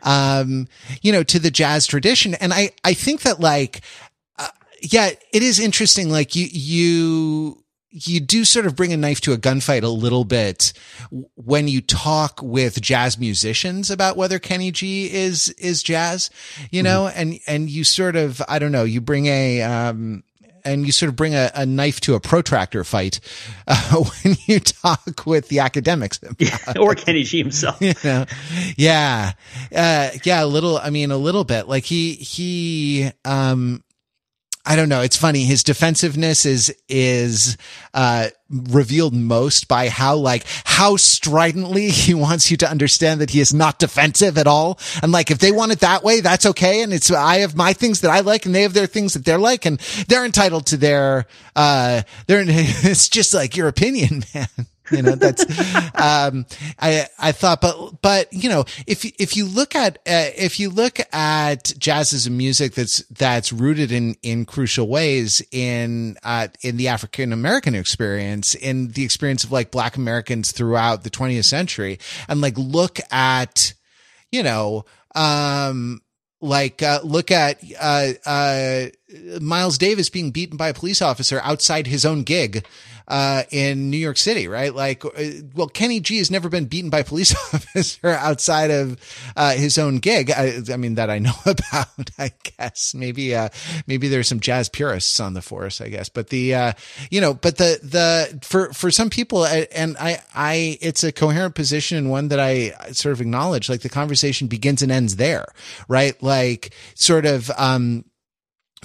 Speaker 1: um you know to the jazz tradition. And i i think that like uh, yeah it is interesting like you you you do sort of bring a knife to a gunfight a little bit when you talk with jazz musicians about whether Kenny G is is jazz, you know, mm-hmm. and and you sort of I don't know, you bring a um and you sort of bring a, a knife to a protractor fight uh, when you talk with the academics
Speaker 2: yeah, or Kenny G himself.
Speaker 1: You know? Yeah, uh, yeah, a little. I mean, a little bit. Like he he um I don't know. It's funny. His defensiveness is, is, uh, revealed most by how, like, how stridently he wants you to understand that he is not defensive at all. And like, if they want it that way, that's okay. And it's, I have my things that I like and they have their things that they're like and they're entitled to their, uh, they're, it's just like your opinion, man you know that's um i i thought but but you know if if you look at uh, if you look at jazz as a music that's that's rooted in in crucial ways in uh in the african american experience in the experience of like black americans throughout the 20th century and like look at you know um like uh, look at uh, uh, Miles Davis being beaten by a police officer outside his own gig uh, in New York City, right? Like, uh, well, Kenny G has never been beaten by a police officer outside of uh, his own gig. I, I, mean, that I know about. I guess maybe uh, maybe there's some jazz purists on the force. I guess, but the uh, you know, but the the for for some people, and I I it's a coherent position and one that I sort of acknowledge. Like the conversation begins and ends there, right? Like sort of um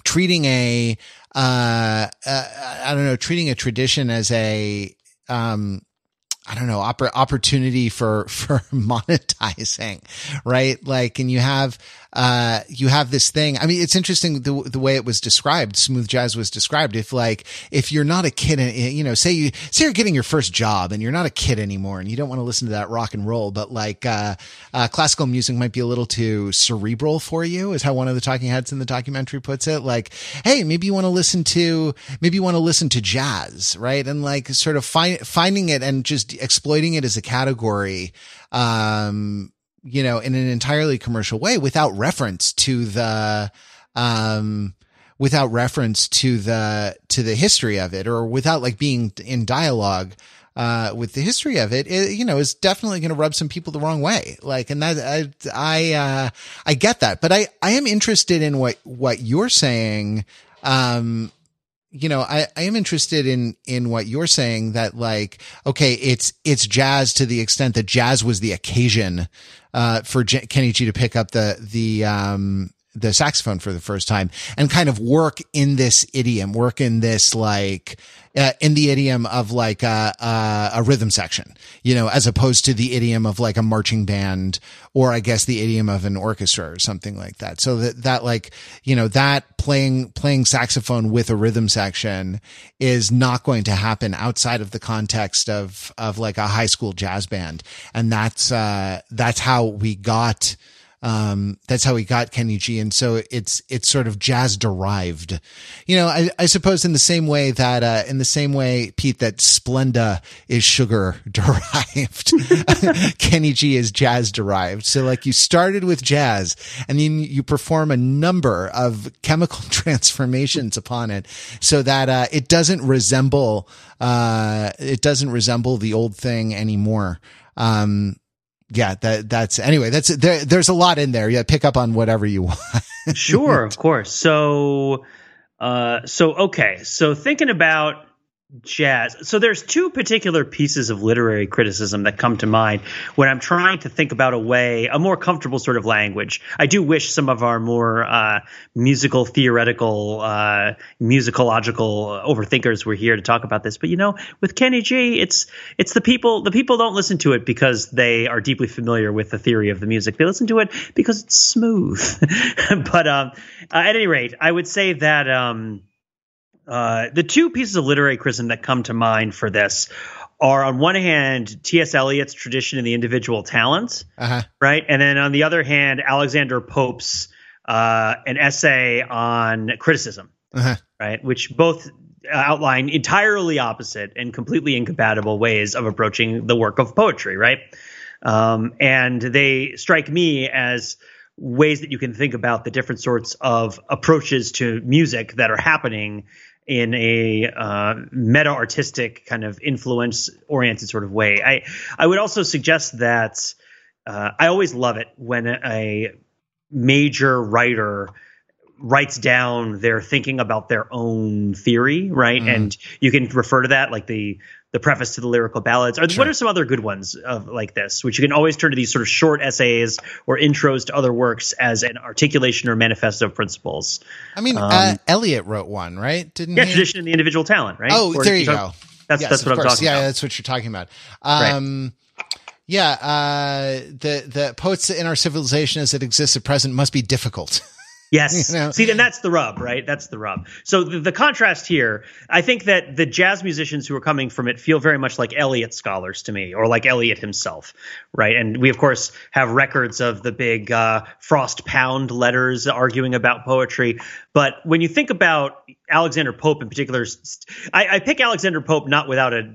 Speaker 1: treating a uh, uh, I don't know, treating a tradition as a, um, I don't know, oppor- opportunity for, for monetizing, right? Like, and you have, uh, you have this thing. I mean, it's interesting the, the way it was described. Smooth jazz was described. If like, if you're not a kid, you know, say you, say you're getting your first job and you're not a kid anymore and you don't want to listen to that rock and roll, but like, uh, uh, classical music might be a little too cerebral for you is how one of the talking heads in the documentary puts it. Like, Hey, maybe you want to listen to, maybe you want to listen to jazz, right? And like sort of find, finding it and just exploiting it as a category, um, you know, in an entirely commercial way without reference to the, um, without reference to the, to the history of it or without like being in dialogue, uh, with the history of it, it you know, is definitely going to rub some people the wrong way. Like, and that, I, I, uh, I get that, but I, I am interested in what, what you're saying, um, you know, I, I am interested in, in what you're saying that like, okay, it's, it's jazz to the extent that jazz was the occasion, uh, for J- Kenny G to pick up the, the, um, the saxophone for the first time and kind of work in this idiom, work in this like, uh, in the idiom of like a, a, a rhythm section, you know, as opposed to the idiom of like a marching band or I guess the idiom of an orchestra or something like that. So that, that like, you know, that playing, playing saxophone with a rhythm section is not going to happen outside of the context of, of like a high school jazz band. And that's, uh, that's how we got, um, that's how he got Kenny G. And so it's, it's sort of jazz derived, you know, I, I suppose in the same way that, uh, in the same way, Pete, that Splenda is sugar derived. Kenny G is jazz derived. So like you started with jazz and then you perform a number of chemical transformations upon it so that, uh, it doesn't resemble, uh, it doesn't resemble the old thing anymore. Um, yeah, that that's anyway. That's there. There's a lot in there. Yeah, pick up on whatever you want.
Speaker 2: sure, of course. So, uh, so okay. So thinking about jazz. So there's two particular pieces of literary criticism that come to mind when I'm trying to think about a way, a more comfortable sort of language. I do wish some of our more uh, musical, theoretical, uh, musicological overthinkers were here to talk about this. But you know, with Kenny G, it's it's the people. The people don't listen to it because they are deeply familiar with the theory of the music. They listen to it because it's smooth. but um, at any rate, I would say that. Um, uh, the two pieces of literary criticism that come to mind for this are on one hand T.S. Eliot's tradition in the individual talent, uh-huh. right, and then on the other hand Alexander Pope's uh, an essay on criticism, uh-huh. right, which both outline entirely opposite and completely incompatible ways of approaching the work of poetry, right, um, and they strike me as ways that you can think about the different sorts of approaches to music that are happening in a uh, meta artistic kind of influence oriented sort of way. I I would also suggest that uh, I always love it when a major writer writes down their thinking about their own theory, right? Mm. And you can refer to that like the the preface to the lyrical ballads. Are, sure. What are some other good ones of like this, which you can always turn to these sort of short essays or intros to other works as an articulation or manifesto of principles?
Speaker 1: I mean, um, uh, Eliot wrote one, right?
Speaker 2: Didn't yeah, he? tradition and the individual talent, right?
Speaker 1: Oh, or there you go.
Speaker 2: That's yes, that's what I'm talking
Speaker 1: yeah,
Speaker 2: about.
Speaker 1: Yeah, that's what you're talking about. Um, right. Yeah, uh, the the poets in our civilization as it exists at present must be difficult.
Speaker 2: Yes. You know? See, and that's the rub, right? That's the rub. So the, the, contrast here, I think that the jazz musicians who are coming from it feel very much like Eliot scholars to me, or like Eliot himself, right? And we, of course, have records of the big uh, Frost Pound letters arguing about poetry. But when you think about Alexander Pope in particular, I, I pick Alexander Pope not without a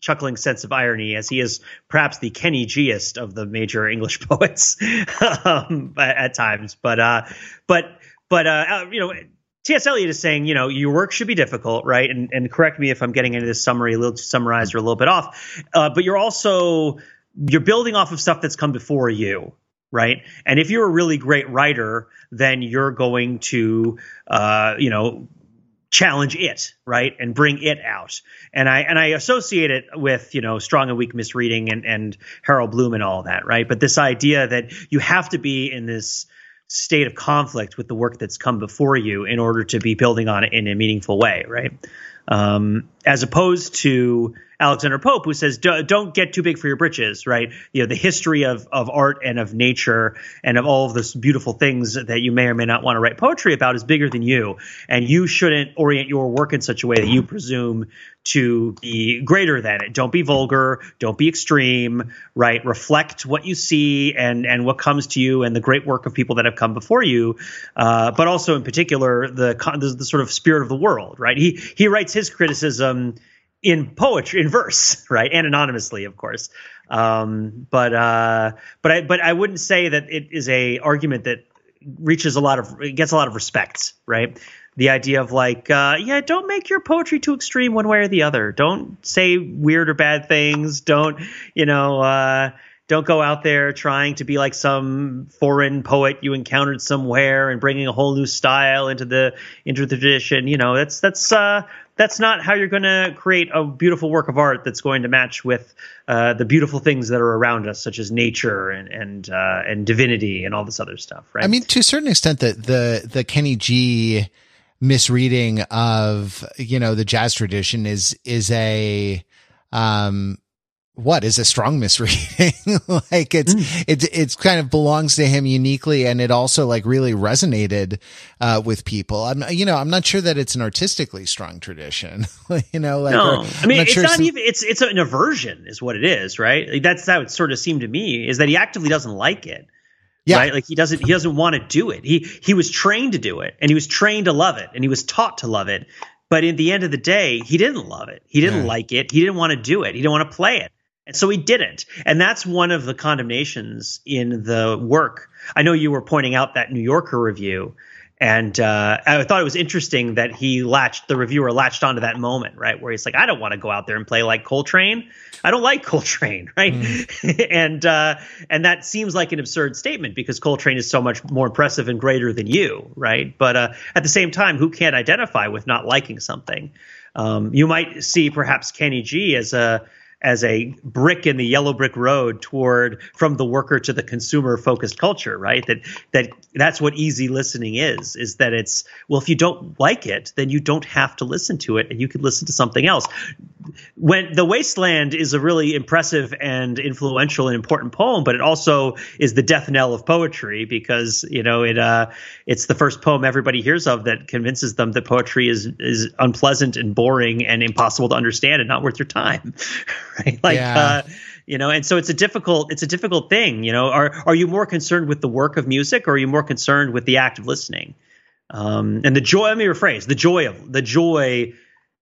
Speaker 2: chuckling sense of irony, as he is perhaps the Kenny Gist of the major English poets um, at, times. But uh, but but uh, uh you know. T.S. Eliot is saying, you know, your work should be difficult, right? And, and correct me if I'm getting into this summary a little summarized or a little bit off. Uh, but you're also you're building off of stuff that's come before you, right? And if you're a really great writer, then you're going to, uh, you know, challenge it right and bring it out. And i and i associate it with you know strong and weak misreading and and harold bloom and all that right? But this idea that you have to be in this state of conflict with the work that's come before you in order to be building on it in a meaningful way right? Um, as opposed to Alexander Pope, who says, "Don't get too big for your britches." Right? You know, the history of of art and of nature and of all of those beautiful things that you may or may not want to write poetry about is bigger than you, and you shouldn't orient your work in such a way that you presume to be greater than it. Don't be vulgar. Don't be extreme. Right? Reflect what you see and and what comes to you and the great work of people that have come before you, uh, but also in particular the, the the sort of spirit of the world. Right? He he writes his criticism in poetry in verse right? And anonymously of course. Um, but uh, but i but i wouldn't say that it is a argument that reaches a lot of gets a lot of respect right? The idea of like uh, yeah don't make your poetry too extreme one way or the other. Don't say weird or bad things. Don't you know uh, don't go out there trying to be like some foreign poet you encountered somewhere and bringing a whole new style into the into the tradition. You know that's that's uh that's not how you're going to create a beautiful work of art that's going to match with uh, the beautiful things that are around us, such as nature and and uh, and divinity and all this other stuff. Right.
Speaker 1: I mean, to a certain extent, the the the Kenny G misreading of you know the jazz tradition is is a um what is a strong misreading like it's mm. it, it's kind of belongs to him uniquely and it also like really resonated uh, with people i'm you know i'm not sure that it's an artistically strong tradition you know like
Speaker 2: no. i mean not it's sure not some- even it's it's an aversion is what it is right like that's how it sort of seemed to me is that he actively doesn't like it yeah. Right. Like he doesn't, he doesn't want to do it. He, he was trained to do it and he was trained to love it and he was taught to love it. But in the end of the day, he didn't love it. He didn't yeah. like it. He didn't want to do it. He didn't want to play it. And so he didn't. And that's one of the condemnations in the work. I know you were pointing out that New Yorker review. And uh, I thought it was interesting that he latched, the reviewer latched onto that moment, right? Where he's like, I don't want to go out there and play like Coltrane. I don't like Coltrane, right? Mm. and uh, and that seems like an absurd statement because Coltrane is so much more impressive and greater than you, right? But uh, at the same time, who can't identify with not liking something? Um, you might see perhaps Kenny G as a as a brick in the yellow brick road toward from the worker to the consumer focused culture right? That that that's what easy listening is is that it's well if you don't like it then you don't have to listen to it and you can listen to something else when the wasteland is a really impressive and influential and important poem but it also is the death knell of poetry because you know it uh it's the first poem everybody hears of that convinces them that poetry is is unpleasant and boring and impossible to understand and not worth your time right? Like, yeah. uh, you know, and so it's a difficult it's a difficult thing. You know, are are you more concerned with the work of music, or are you more concerned with the act of listening? Um, and the joy. Let me rephrase: the joy of the joy,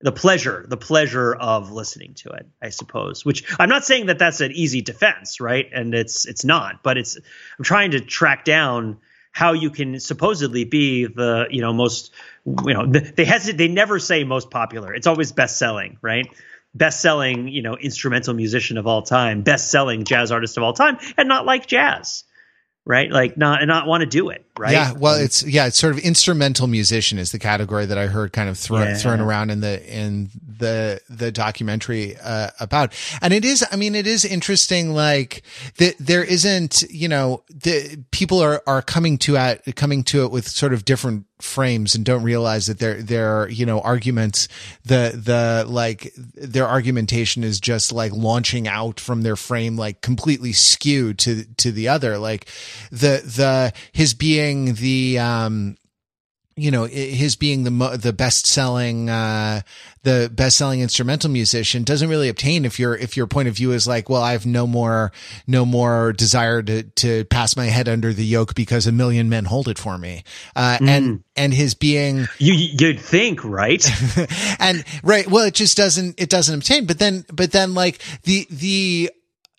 Speaker 2: the pleasure, the pleasure of listening to it. I suppose. Which I'm not saying that that's an easy defense, right? And it's it's not, but it's. I'm trying to track down how you can supposedly be the you know most you know they hesitate they never say most popular it's always best selling right best-selling, you know, instrumental musician of all time, best-selling jazz artist of all time, and not like jazz right? Like not and not want to do it, right?
Speaker 1: Yeah, well, it's yeah, it's sort of instrumental musician is the category that I heard kind of thrown yeah. thrown around in the in the the documentary uh, about, and it is. I mean, it is interesting. Like that, there isn't, you know, the people are are coming to at coming to it with sort of different frames and don't realize that their their you know arguments the the like their argumentation is just like launching out from their frame like completely skewed to to the other like the the his being the um you know his being the mo- the best selling uh the best selling instrumental musician doesn't really obtain if your if your point of view is like well I have no more no more desire to to pass my head under the yoke because a million men hold it for me. Uh mm. and and his being
Speaker 2: you you'd think right?
Speaker 1: And right well it just doesn't it doesn't obtain. But then but then like the the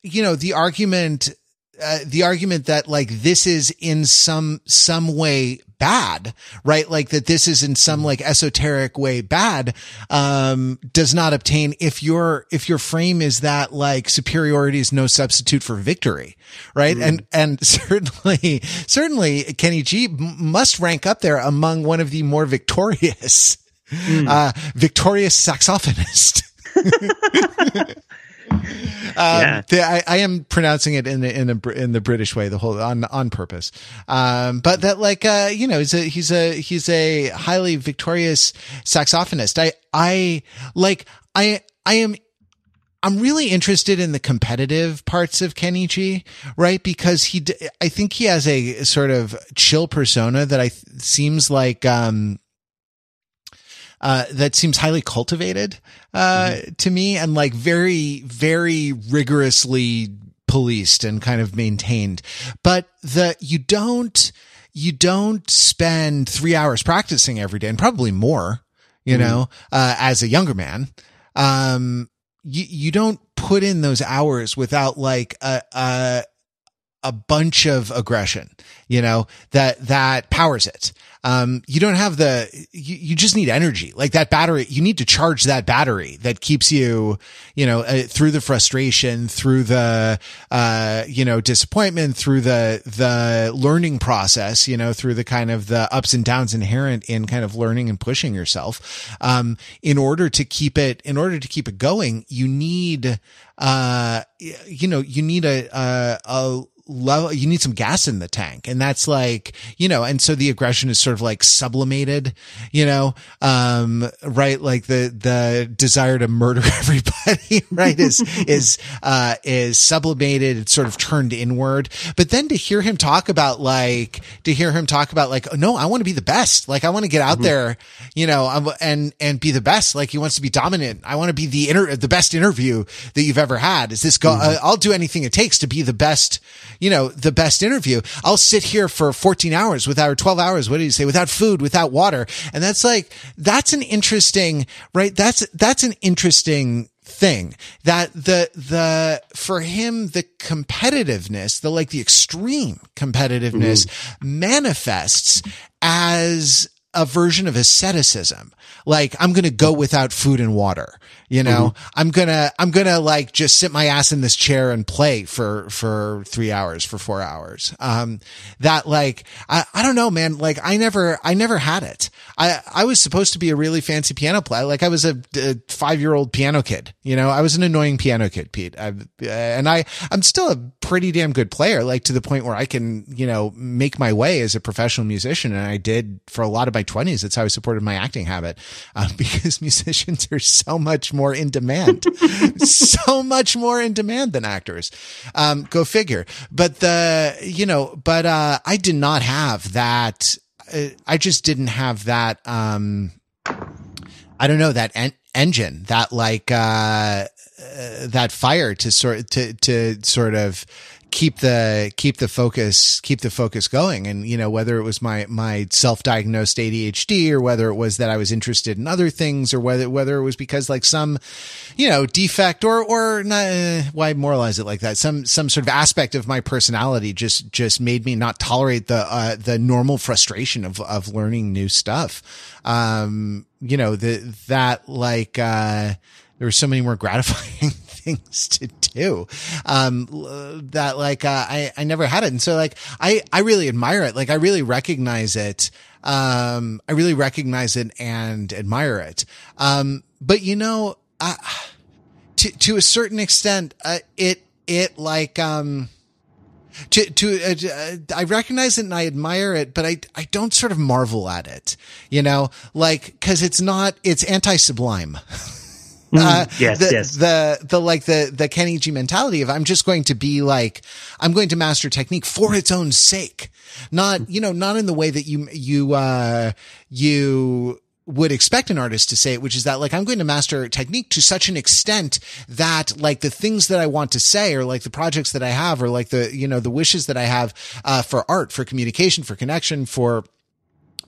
Speaker 1: you know the argument uh, the argument that like this is in some some way bad, right? Like that this is in some like esoteric way bad, um, does not obtain if your, if your frame is that like superiority is no substitute for victory, right? Mm. And, and certainly, certainly Kenny G must rank up there among one of the more victorious, mm. uh, victorious saxophonist. Um, yeah. The, I, I, am pronouncing it in the in the in the British way, the whole on on purpose. Um, but that like uh, you know, he's a he's a he's a highly victorious saxophonist. I I like I I am I'm really interested in the competitive parts of Kenny G, right? Because he, I think he has a sort of chill persona that I seems like, um, uh, that seems highly cultivated uh, mm-hmm. to me and like very, very rigorously policed and kind of maintained. But the you don't you don't spend three hours practicing every day and probably more, you mm-hmm. know, uh, as a younger man. Um, you, you don't put in those hours without like a, a, a bunch of aggression, you know, that, that powers it. Um, you don't have the, you, you just need energy. Like that battery, you need to charge that battery that keeps you, you know, uh, through the frustration, through the, uh, you know, disappointment, through the, the learning process, you know, through the kind of the ups and downs inherent in kind of learning and pushing yourself. Um, in order to keep it, in order to keep it going, you need, uh, you know, you need a, a, a level, you need some gas in the tank. And that's like, you know, and so the aggression is sort of like sublimated, you know, um, right? Like the, the desire to murder everybody, right? Is, is, uh, is sublimated. It's sort of turned inward. But then to hear him talk about like, to hear him talk about like, oh, no, I want to be the best. Like I want to get out mm-hmm. there, you know, and, and be the best. Like he wants to be dominant. I want to be the inter, the best interview that you've ever had. Is this go, mm-hmm. uh, I'll do anything it takes to be the best, you know, the best interview. I'll sit here for 14 hours without 12 hours. What did you say? Without food, without water. And that's like, that's an interesting, right? That's, that's an interesting thing that the the for him the competitiveness the like the extreme competitiveness mm-hmm. manifests as a version of asceticism like i'm going to go without food and water You know, mm-hmm. I'm gonna, I'm gonna like just sit my ass in this chair and play for, for three hours, for four hours. Um, that like, I, I don't know, man. Like I never, I never had it. I, I was supposed to be a really fancy piano player. Like I was a, a five year old piano kid. You know, I was an annoying piano kid, Pete. I, and I, I'm still a pretty damn good player, like to the point where I can, you know, make my way as a professional musician. And I did for a lot of my twenties. That's how I supported my acting habit, uh, because musicians are so much more in demand, so much more in demand than actors. Um, go figure. But the, you know, but, uh, I did not have that. Uh, I just didn't have that, um, I don't know, that en- engine, that like, uh, uh that fire to sort, to, to sort of, keep the keep the focus keep the focus going. And you know whether it was my my self-diagnosed ADHD or whether it was that I was interested in other things or whether whether it was because like some you know defect or or not, uh, why moralize it like that? Some some sort of aspect of my personality just just made me not tolerate the uh, the normal frustration of of learning new stuff. Um you know the that like uh there were so many more gratifying things to do um that like uh, i i never had it. And so like i i really admire it. Like i really recognize it um i really recognize it and admire it. Um but you know uh, to to a certain extent uh, it it like um to to uh, I recognize it and I admire it, but I I don't sort of marvel at it, you know, like because it's not it's anti sublime.
Speaker 2: Mm, uh, yes,
Speaker 1: the,
Speaker 2: yes.
Speaker 1: The, the, like the, the Kenny G mentality of I'm just going to be like, I'm going to master technique for its own sake. Not, you know, not in the way that you, you, uh, you, would expect an artist to say it, which is that like I'm going to master technique to such an extent that like the things that I want to say or like the projects that I have or like the, you know, the wishes that I have, uh, for art, for communication, for connection, for,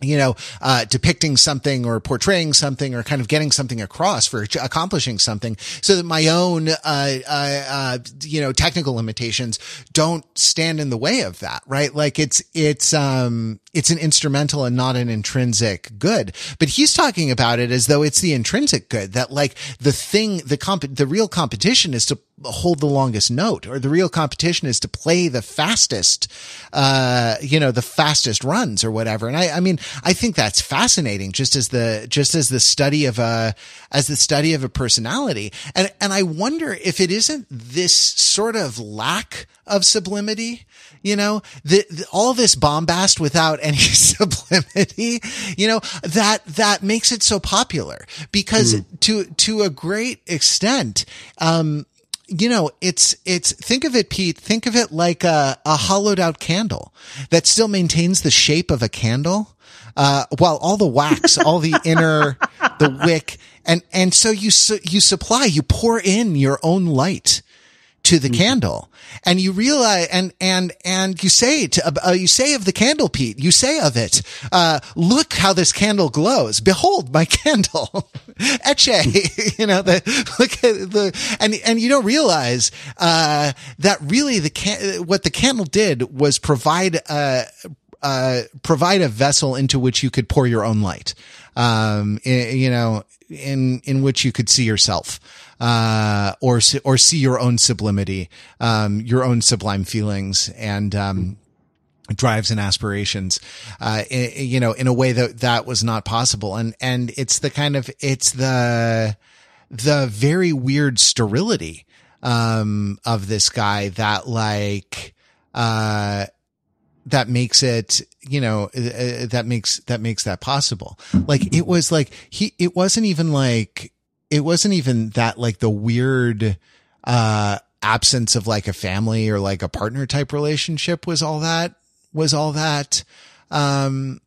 Speaker 1: you know, uh, depicting something or portraying something or kind of getting something across for accomplishing something so that my own, uh, uh, uh, you know, technical limitations don't stand in the way of that, right? Like it's, it's, um, it's an instrumental and not an intrinsic good. But he's talking about it as though it's the intrinsic good that like the thing, the comp, the real competition is to hold the longest note or the real competition is to play the fastest, uh, you know, the fastest runs or whatever. And I, I mean, I think that's fascinating just as the, just as the study of a, as the study of a personality. And, and I wonder if it isn't this sort of lack of sublimity you know, the, the, all this bombast without any sublimity, you know, that, that makes it so popular because mm. to, to a great extent, um, you know, it's, it's, think of it, Pete, think of it like a, a hollowed out candle that still maintains the shape of a candle. Uh, while all the wax, all the inner, the wick, and, and so you, su- you supply, you pour in your own light to the mm-hmm. candle. And you realize and and and you say to uh, you say of the candle pete you say of it uh, look how this candle glows. Behold my candle. Etche you know the look at the and and you don't realize uh, that really the can- what the candle did was provide uh, uh, provide a vessel into which you could pour your own light. Um, you know in in which you could see yourself uh, or or see your own sublimity, um, your own sublime feelings, and um, drives and aspirations, uh, in, you know, in a way that that was not possible. And and it's the kind of it's the the very weird sterility um, of this guy that like uh that makes it you know uh, uh, that makes that makes that possible like it was like he it wasn't even like it wasn't even that like the weird, uh, absence of like a family or like a partner type relationship was all that, was all that, um,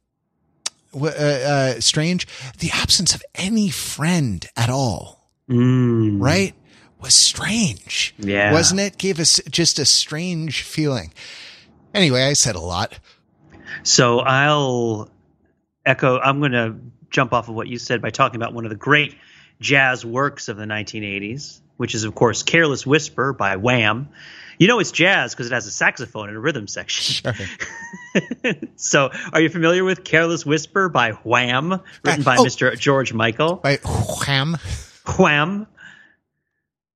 Speaker 1: uh, uh, strange. The absence of any friend at all,
Speaker 2: mm.
Speaker 1: right? Was strange.
Speaker 2: Yeah.
Speaker 1: Wasn't it? Gave us just a strange feeling. Anyway, I said a lot.
Speaker 2: So I'll echo, I'm going to jump off of what you said by talking about one of the great jazz works of the 1980s, which is, of course, Careless Whisper by Wham. You know it's jazz because it has a saxophone and a rhythm section. Sure. so, are you familiar with Careless Whisper by Wham, written by oh, Mr. George Michael?
Speaker 1: By Wham?
Speaker 2: Wham.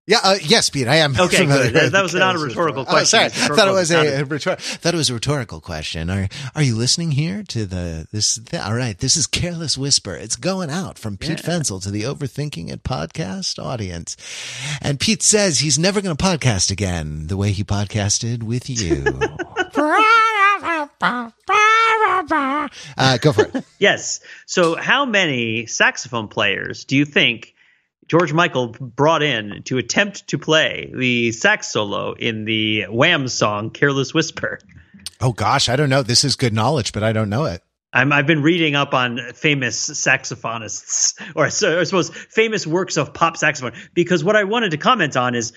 Speaker 1: Yeah, uh, yes, Pete, I am.
Speaker 2: Okay, good. That, that was not a rhetorical
Speaker 1: Whisperer.
Speaker 2: question.
Speaker 1: Oh, sorry, I thought it was a,
Speaker 2: rhetorical.
Speaker 1: a rhetor- thought it was a rhetorical question. Are Are you listening here to the this? Th- all right, this is Careless Whisper. It's going out from Pete
Speaker 2: Yeah.
Speaker 1: Fenzel to the Overthinking It podcast audience, and Pete says he's never going to podcast again the way he podcasted with you. uh, go for it.
Speaker 2: Yes. So, how many saxophone players do you think George Michael brought in to attempt to play the sax solo in the Wham song "Careless Whisper"?
Speaker 1: Oh gosh, I don't know. This is good knowledge, but I don't know it.
Speaker 2: I'm, I've been reading up on famous saxophonists, or, so- I suppose famous works of pop saxophone, because what I wanted to comment on is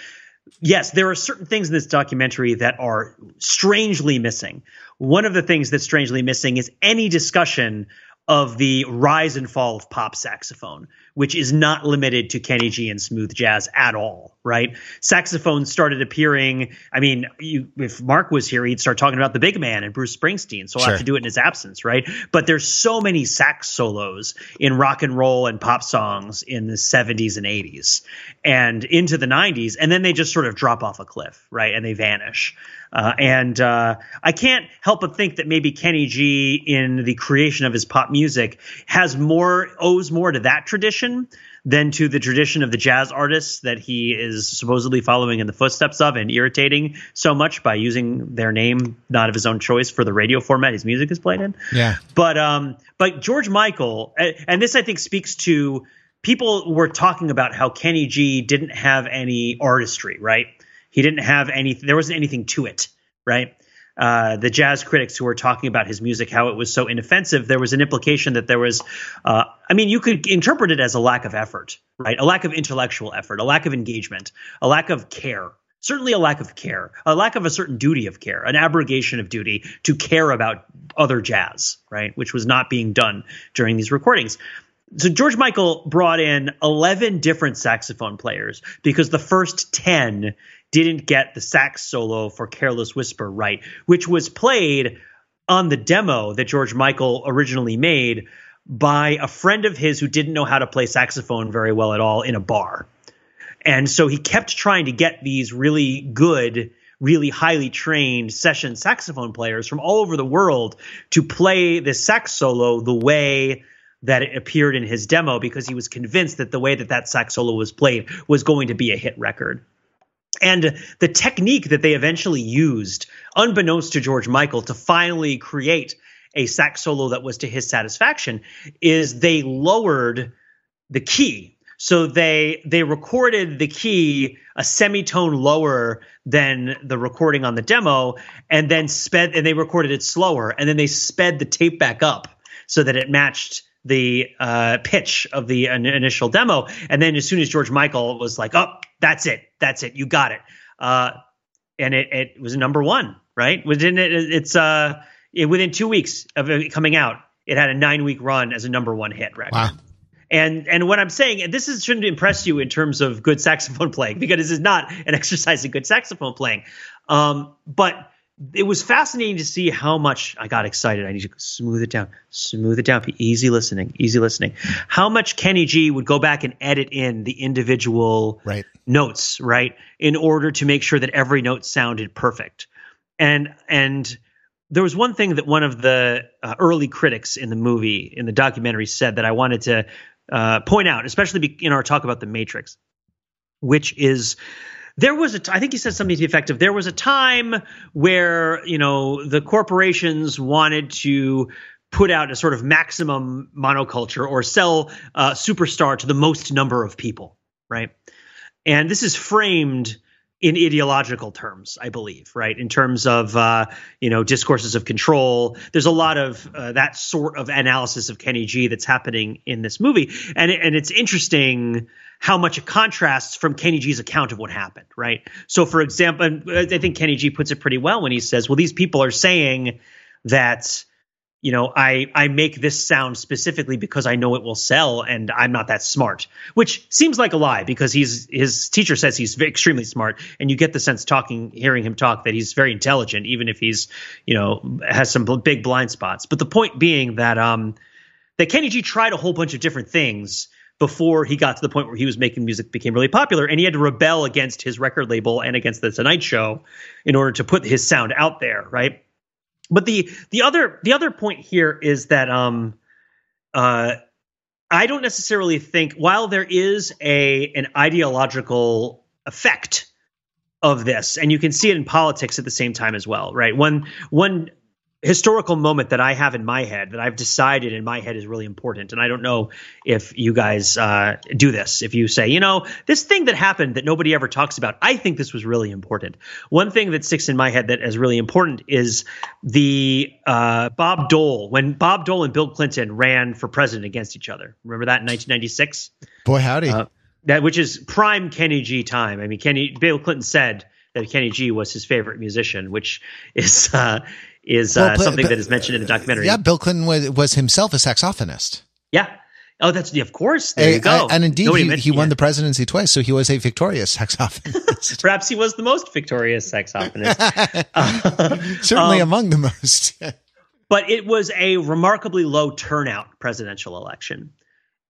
Speaker 2: yes, there are certain things in this documentary that are strangely missing. One of the things that's strangely missing is any discussion of the rise and fall of pop saxophone, which is not limited to Kenny G and smooth jazz at all, right? Saxophones started appearing. I mean, you, if Mark was here, he'd start talking about the big man and Bruce Springsteen. So I'll
Speaker 1: Sure.
Speaker 2: have to do it in his absence, right? But there's so many sax solos in rock and roll and pop songs in the 70s and 80s and into the 90s. And then they just sort of drop off a cliff, right? And they vanish. Uh, and uh, I can't help but think that maybe Kenny G, in the creation of his pop music, has more owes more to that tradition than to the tradition of the jazz artists that he is supposedly following in the footsteps of and irritating so much by using their name, not of his own choice, for the radio format his music is played in.
Speaker 1: Yeah.
Speaker 2: But um, but George Michael, and this I think speaks to people were talking about how Kenny G didn't have any artistry, right? He didn't have any. There wasn't anything to it, right? Uh, the jazz critics who were talking about his music, how it was so inoffensive, there was an implication that there was, uh, I mean, you could interpret it as a lack of effort, right? A lack of intellectual effort, a lack of engagement, a lack of care. Certainly a lack of care, a lack of a certain duty of care, an abrogation of duty to care about other jazz, right? Which was not being done during these recordings. So George Michael brought in 11 different saxophone players because the first 10 didn't get the sax solo for Careless Whisper right, which was played on the demo that George Michael originally made by a friend of his who didn't know how to play saxophone very well at all in a bar. And so he kept trying to get these really good, really highly trained session saxophone players from all over the world to play this sax solo the way that it appeared in his demo because he was convinced that the way that that sax solo was played was going to be a hit record. And the technique that they eventually used, unbeknownst to George Michael, to finally create a sax solo that was to his satisfaction, is they lowered the key. So they they recorded the key a semitone lower than the recording on the demo, and then sped and they recorded it slower, and then they sped the tape back up so that it matched the uh, pitch of the in- initial demo. And then as soon as George Michael was like, "Oh, that's it, that's it, you got it," uh, and it it was number one, right? Within it, it's uh it, within two weeks of it coming out, it had a nine week run as a number one hit record.
Speaker 1: Wow.
Speaker 2: And and what I'm saying, and this is, shouldn't impress you in terms of good saxophone playing, because this is not an exercise in good saxophone playing. Um, but it was fascinating to see how much I got excited. I need to smooth it down, smooth it down, easy listening, easy listening. How much Kenny G would go back and edit in the individual
Speaker 1: Right.
Speaker 2: notes, right, in order to make sure that every note sounded perfect. And and there was one thing that one of the uh, early critics in the movie in the documentary said that I wanted to uh, point out, especially in our talk about the Matrix, which is there was a t- I think he said something to the effect of there was a time where you know the corporations wanted to put out a sort of maximum monoculture or sell uh, superstar to the most number of people, right? And this is framed in ideological terms, I believe, right? In terms of uh, you know discourses of control. There's a lot of uh, that sort of analysis of Kenny G that's happening in this movie, and and it's interesting how much it contrasts from Kenny G's account of what happened, right? So, for example, I think Kenny G puts it pretty well when he says, "Well, these people are saying that." You know, I I make this sound specifically because I know it will sell, and I'm not that smart, which seems like a lie because he's his teacher says he's extremely smart, and you get the sense talking, hearing him talk that he's very intelligent, even if he's you know has some big blind spots. But the point being that um that Kenny G tried a whole bunch of different things before he got to the point where he was making music became really popular, and he had to rebel against his record label and against the Tonight Show in order to put his sound out there, right? But the the other the other point here is that um uh I don't necessarily think while there is a an ideological effect of this and you can see it in politics at the same time as well right? One one historical moment that I have in my head that I've decided in my head is really important. And I don't know if you guys uh, do this. If you say, you know, this thing that happened that nobody ever talks about, I think this was really important. One thing that sticks in my head that is really important is the uh, Bob Dole, when Bob Dole and Bill Clinton ran for president against each other. Remember that in 1996?
Speaker 1: Boy, howdy. Uh,
Speaker 2: that which is prime Kenny G time. I mean, Kenny Bill Clinton said that Kenny G was his favorite musician, which is uh, is uh, well, something that is mentioned in the documentary.
Speaker 1: Yeah, Bill Clinton was, was himself a saxophonist.
Speaker 2: Yeah. Oh, that's of course. There a, you go.
Speaker 1: and indeed, Nobody he, he won the presidency twice, so he was a victorious saxophonist.
Speaker 2: Perhaps he was the most victorious saxophonist.
Speaker 1: uh, Certainly um, among the most.
Speaker 2: but it was a remarkably low turnout presidential election.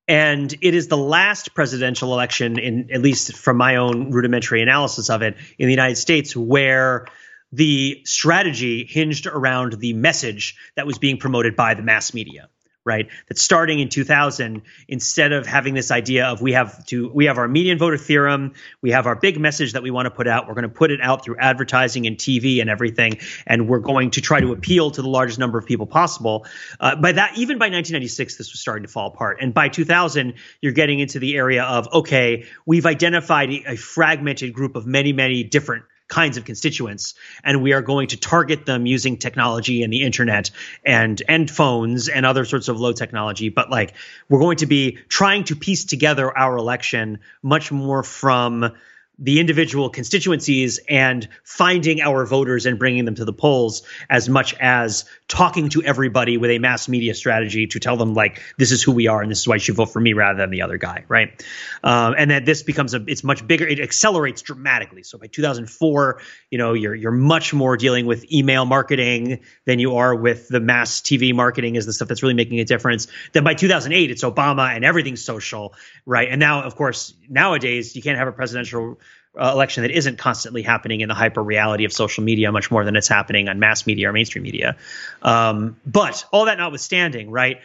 Speaker 2: And it is the last presidential election, in at least from my own rudimentary analysis of it, in the United States, where the strategy hinged around the message that was being promoted by the mass media right? That starting in 2000 instead of having this idea of we have to we have our median voter theorem we have our big message that we want to put out we're going to put it out through advertising and tv and everything and we're going to try to appeal to the largest number of people possible. Uh, by that even by 1996 this was starting to fall apart. And by 2000 you're getting into the area of okay we've identified a fragmented group of many many different kinds of constituents and we are going to target them using technology and the internet and and phones and other sorts of low technology. But like we're going to be trying to piece together our election much more from the individual constituencies and finding our voters and bringing them to the polls as much as talking to everybody with a mass media strategy to tell them like this is who we are and this is why you should vote for me rather than the other guy right? Um, and that this becomes a it's much bigger it accelerates dramatically. So by 2004 you know you're you're much more dealing with email marketing than you are with the mass tv marketing is the stuff that's really making a difference. Then by 2008 it's obama and everything's social right? And now of course nowadays you can't have a presidential uh, election that isn't constantly happening in the hyper reality of social media much more than it's happening on mass media or mainstream media. Um, but all that notwithstanding, right?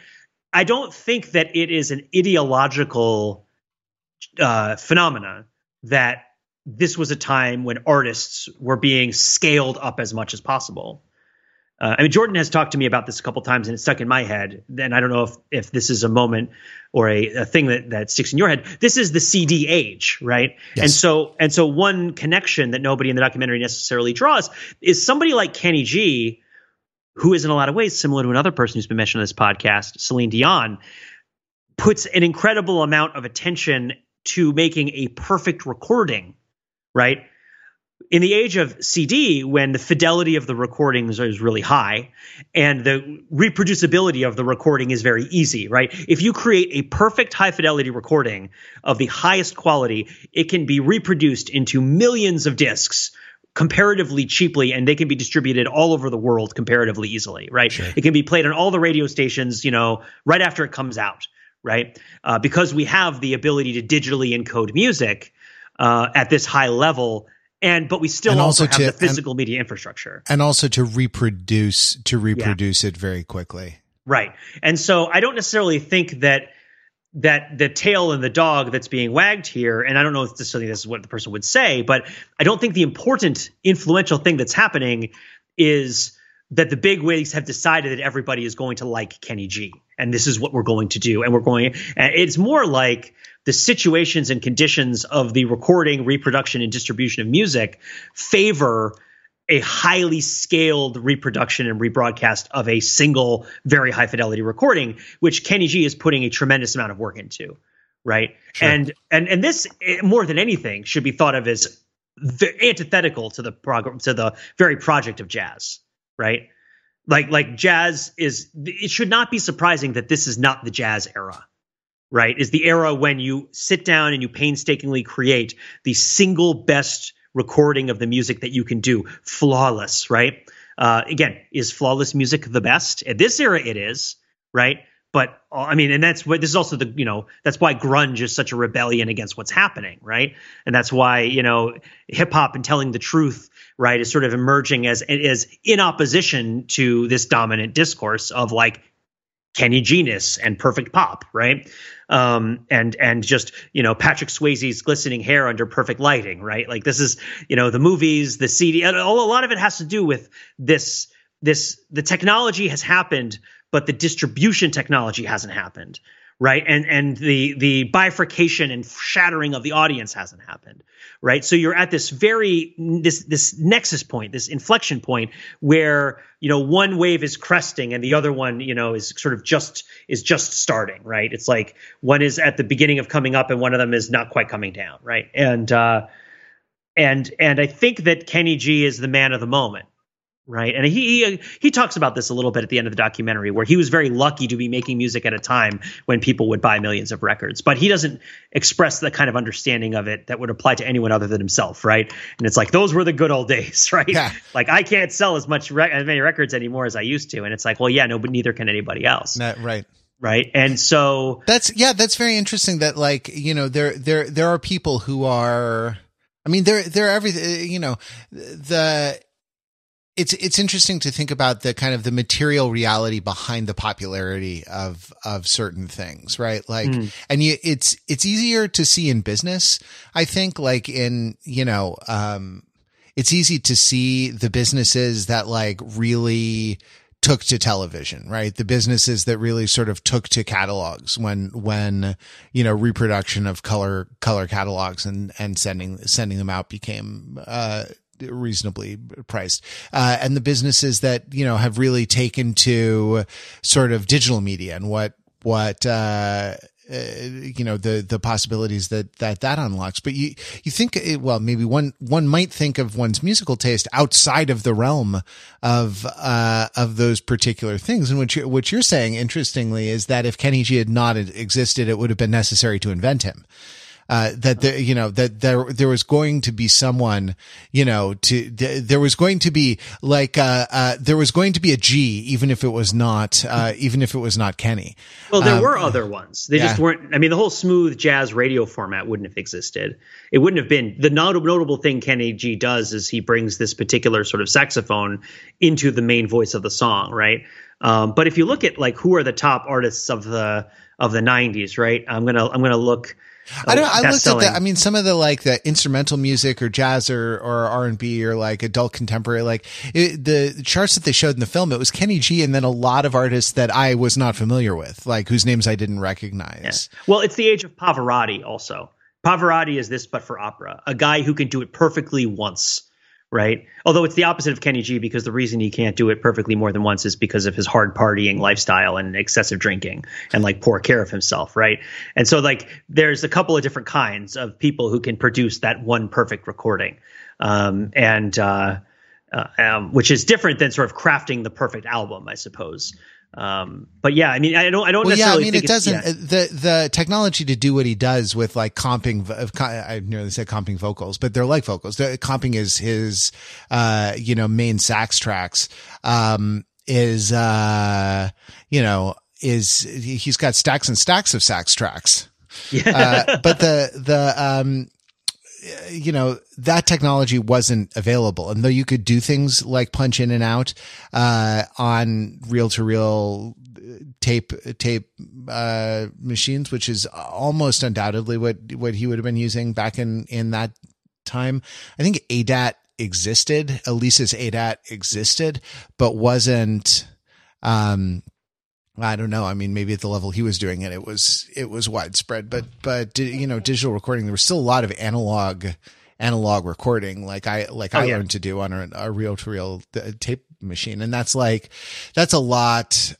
Speaker 2: I don't think that it is an ideological uh, phenomena that this was a time when artists were being scaled up as much as possible. Uh, I mean, Jordan has talked to me about this a couple times, and it's stuck in my head. And I don't know if if this is a moment or a, a thing that that sticks in your head. This is the CD age, right? Yes. And so and so one connection that nobody in the documentary necessarily draws is somebody like Kenny G, who is in a lot of ways similar to another person who's been mentioned on this podcast, Celine Dion, puts an incredible amount of attention to making a perfect recording, right? In the age of CD, when the fidelity of the recordings is really high and the reproducibility of the recording is very easy, right? If you create a perfect high fidelity recording of the highest quality, it can be reproduced into millions of discs comparatively cheaply and they can be distributed all over the world comparatively easily, right? Sure. It can be played on all the radio stations, you know, right after it comes out, right? Uh, because we have the ability to digitally encode music uh, at this high level and but we still and also, also have to, the physical and, media infrastructure.
Speaker 1: And also to reproduce to reproduce yeah. it very quickly.
Speaker 2: Right. And so i don't necessarily think that that the tail and the dog that's being wagged here and i don't know if necessarily this is what the person would say but i don't think the important influential thing that's happening is that the big wigs have decided that everybody is going to like kenny g and this is what we're going to do and we're going it's more like the situations and conditions of the recording, reproduction, and distribution of music favor a highly scaled reproduction and rebroadcast of a single very high fidelity recording, which Kenny G is putting a tremendous amount of work into, right? Sure. And and and this eh, more than anything should be thought of as the antithetical to the prog- to the very project of jazz, right? Like like jazz is it should not be surprising that this is not the jazz era right, is the era when you sit down and you painstakingly create the single best recording of the music that you can do, flawless, right? Uh, again, is flawless music the best? At this era, it is, right? But uh, I mean, and that's what this is also the you know that's why grunge is such a rebellion against what's happening, right? And that's why you know hip hop and telling the truth, right, is sort of emerging as as in opposition to this dominant discourse of like Kenny Genus and perfect pop, right? Um, and and just you know Patrick Swayze's glistening hair under perfect lighting, right? Like this is you know the movies, the CD, all, a lot of it has to do with this this the technology has happened, but the distribution technology hasn't happened, right? And and the the bifurcation and shattering of the audience hasn't happened, right? So you're at this very this this nexus point, this inflection point where you know one wave is cresting and the other one you know is sort of just is just starting, right? It's like one is at the beginning of coming up and one of them is not quite coming down, right? And uh, and and I think that Kenny G is the man of the moment right? And he, he he talks about this a little bit at the end of the documentary where he was very lucky to be making music at a time when people would buy millions of records. But he doesn't express the kind of understanding of it that would apply to anyone other than himself right? And it's like those were the good old days right? Yeah. like i can't sell as much re- as many records anymore as i used to. And it's like well yeah no but neither can anybody else.
Speaker 1: Right.
Speaker 2: Right? And so
Speaker 1: that's yeah that's very interesting that like you know there there there are people who are I mean, they're, they're everything, you know, the, it's it's interesting to think about the kind of the material reality behind the popularity of of certain things right like mm. and you it's it's easier to see in business i think like in you know um it's easy to see the businesses that like really took to television, right? The businesses that really sort of took to catalogs when, when, you know, reproduction of color, color catalogs and, and sending, sending them out became, uh, reasonably priced. Uh, and the businesses that, you know, have really taken to sort of digital media and what, what, uh, uh, you know the the possibilities that that that unlocks. But you you think it, well maybe one one might think of one's musical taste outside of the realm of uh of those particular things. And what you what you're saying interestingly is that if Kenny G had not existed it would have been necessary to invent him uh, that there, you know, that there, there was going to be someone, you know, to, there was going to be like, uh, uh, there was going to be a G, even if it was not, uh, even if it was not Kenny.
Speaker 2: Well, there um, were other ones. They yeah. just weren't, I mean, the whole smooth jazz radio format wouldn't have existed. It wouldn't have been the not- notable thing Kenny G does is he brings this particular sort of saxophone into the main voice of the song, right? Um, but if you look at like who are the top artists of the of the 90s, right? I'm gonna I'm gonna look
Speaker 1: I don't. I looked selling. at that. I mean, some of the like the instrumental music or jazz or or R and B or like adult contemporary, like it, the charts that they showed in the film, it was Kenny G and then a lot of artists that I was not familiar with, like whose names I didn't recognize.
Speaker 2: Yeah. Well, it's the age of Pavarotti. Also, Pavarotti is this, but for opera, a guy who can do it perfectly once right? Although it's the opposite of Kenny G because the reason he can't do it perfectly more than once is because of his hard partying lifestyle and excessive drinking and like poor care of himself, right? And so like there's a couple of different kinds of people who can produce that one perfect recording. Um, and uh, uh, um, which is different than sort of crafting the perfect album, I suppose. Um, but yeah, I mean, I don't, I don't well, necessarily.
Speaker 1: Yeah, I mean, it doesn't. Yeah. The the technology to do what he does with like comping, I nearly said comping vocals, but they're like vocals. The, comping is his, uh, you know, main sax tracks. Um, is uh, you know, is he's got stacks and stacks of sax tracks. Yeah. uh, but the the um you know, that technology wasn't available. And though you could do things like punch in and out, uh, on reel to reel tape, tape, uh, machines, which is almost undoubtedly what, what he would have been using back in, in that time. I think ADAT existed. Alesis ADAT existed, but wasn't, um, I don't know. I mean, maybe at the level he was doing it, it was it was widespread. But but you know, digital recording, there was still a lot of analog analog recording, like I like oh, I yeah. learned to do on a reel to reel tape machine, and that's like that's a lot.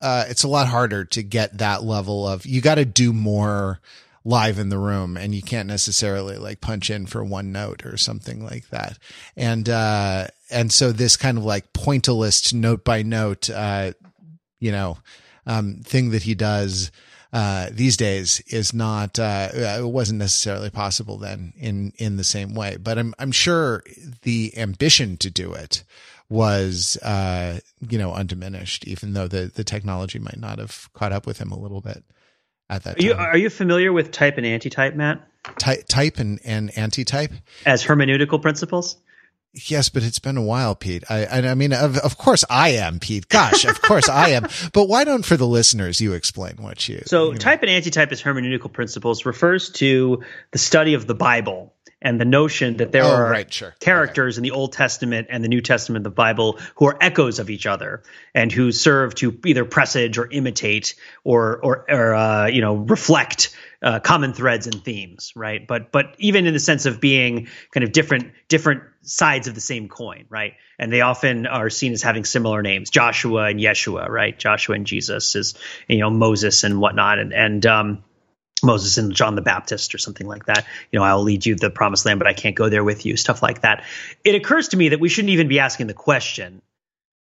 Speaker 1: Uh, it's a lot harder to get that level of. You got to do more live in the room and you can't necessarily like punch in for one note or something like that. And, uh, and so this kind of like pointillist note by note, uh, you know, um, thing that he does, uh, these days is not, uh, it wasn't necessarily possible then in, in the same way, but I'm, I'm sure the ambition to do it was, uh, you know, undiminished, even though the, the technology might not have caught up with him a little bit at that
Speaker 2: Are you,
Speaker 1: time.
Speaker 2: are you familiar with type and antitype, Matt,
Speaker 1: Ty- type and, and anti-type.
Speaker 2: as hermeneutical principles?
Speaker 1: Yes, but it's been a while, Pete. I, I, I mean, of, of course I am, Pete. Gosh, of course I am. But why don't, for the listeners, you explain what you?
Speaker 2: So,
Speaker 1: you know.
Speaker 2: type and antitype as hermeneutical principles refers to the study of the Bible and the notion that there
Speaker 1: Oh,
Speaker 2: are
Speaker 1: right, sure.
Speaker 2: characters in the Old Testament and the New Testament of the Bible who are echoes of each other and who serve to either presage or imitate or or, or uh, you know reflect uh, common threads and themes, right? But but even in the sense of being kind of different different sides of the same coin, right? And they often are seen as having similar names, Joshua and Yeshua, right? Joshua and Jesus is you know Moses and whatnot, and and um, Moses and John the Baptist or something like that. You know, I'll lead you the promised land, but I can't go there with you, stuff like that. It occurs to me that we shouldn't even be asking the question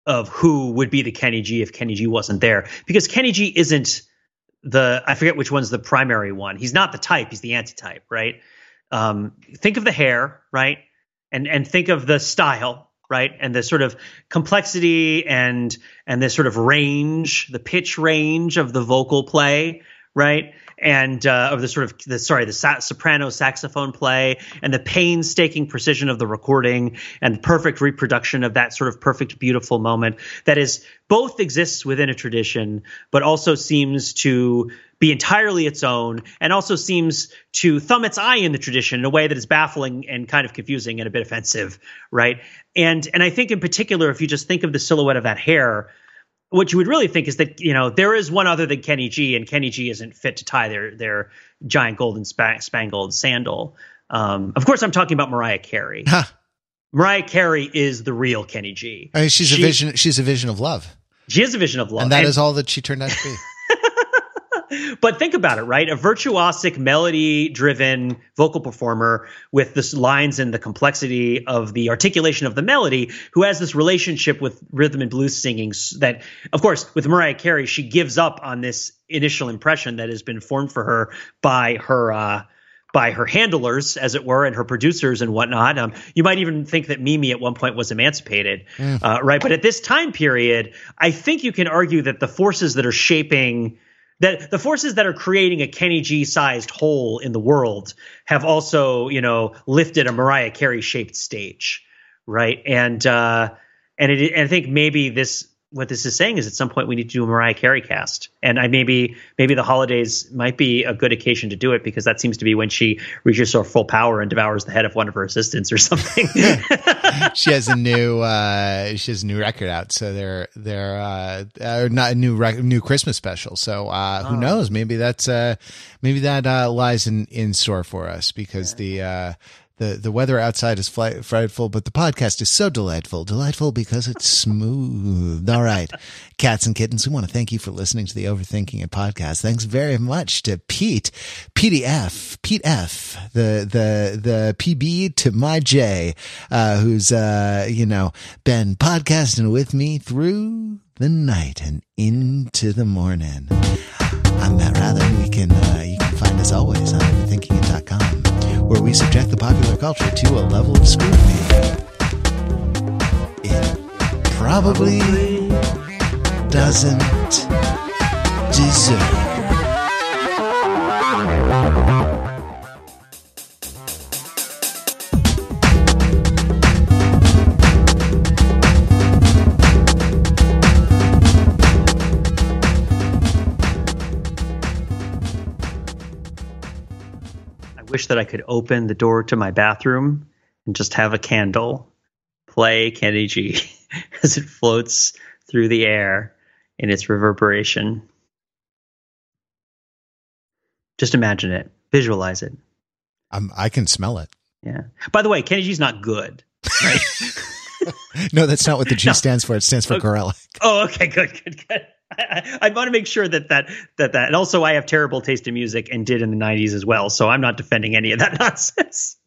Speaker 2: of who would be the Kenny G if Kenny G wasn't there, because Kenny G isn't the, I forget which one's the primary one. He's not the type, he's the antitype, right? Um, think of the hair, right? And, and think of the style, right? And the sort of complexity and, and the sort of range, the pitch range of the vocal play, right? And uh, of the sort of the sorry the sa- soprano saxophone play and the painstaking precision of the recording and the perfect reproduction of that sort of perfect beautiful moment that is both exists within a tradition but also seems to be entirely its own and also seems to thumb its eye in the tradition in a way that is baffling and kind of confusing and a bit offensive right? And and i think in particular if you just think of the silhouette of that hair what you would really think is that you know there is one other than Kenny G, and Kenny G isn't fit to tie their their giant golden spangled sandal. Um, of course, I'm talking about Mariah Carey.
Speaker 1: Huh.
Speaker 2: Mariah Carey is the real Kenny G.
Speaker 1: I mean, she's
Speaker 2: She-
Speaker 1: a vision. She's a vision of love,
Speaker 2: She is a vision of love,
Speaker 1: and that is all that she turned out to be.
Speaker 2: but think about it, right? A virtuosic, melody-driven vocal performer with the lines and the complexity of the articulation of the melody, who has this relationship with rhythm and blues singing. That, of course, with Mariah Carey, she gives up on this initial impression that has been formed for her by her. Uh, by her handlers, as it were, and her producers and whatnot. Um, you might even think that Mimi at one point was emancipated, uh, right? But at this time period, I think you can argue that the forces that are shaping that the forces that are creating a Kenny G sized hole in the world have also, you know, lifted a Mariah Carey shaped stage, right? And uh, and it, and I think maybe this what this is saying is at some point we need to do a Mariah Carey cast, and I maybe maybe the holidays might be a good occasion to do it because that seems to be when she reaches her full power and devours the head of one of her assistants or something.
Speaker 1: she has a new uh she has a new record out. So they're they're uh, uh not a new rec- new christmas special. So uh who knows? Maybe that's uh maybe that uh lies in in store for us because the uh the, the weather outside is fli- frightful, but the podcast is so delightful. Delightful because it's smooth. All right. Cats and kittens, we want to thank you for listening to the Overthinking It podcast. Thanks very much to Pete, PDF, Pete F, the, the, the PB to my J, uh, who's, uh, you know, been podcasting with me through the night and into the morning. I'm Matt Wrather. We can, uh, you can us always on overthinkingit.com, where we subject the popular culture to a level of scrutiny. It probably doesn't deserve.
Speaker 2: Wish that I could open the door to my bathroom and just have a candle play Kenny G as it floats through the air in its reverberation. Just imagine it, visualize it.
Speaker 1: I'm, I can smell it.
Speaker 2: Yeah. By the way, Kenny G's not good. Right?
Speaker 1: No, that's not what the G
Speaker 2: No.
Speaker 1: stands for. It stands for
Speaker 2: Okay.
Speaker 1: gorilla.
Speaker 2: oh, okay, good, good, good. I, I, want to make sure that that that that, and also I have terrible taste in music and did in the '90s as well. So I'm not defending any of that nonsense.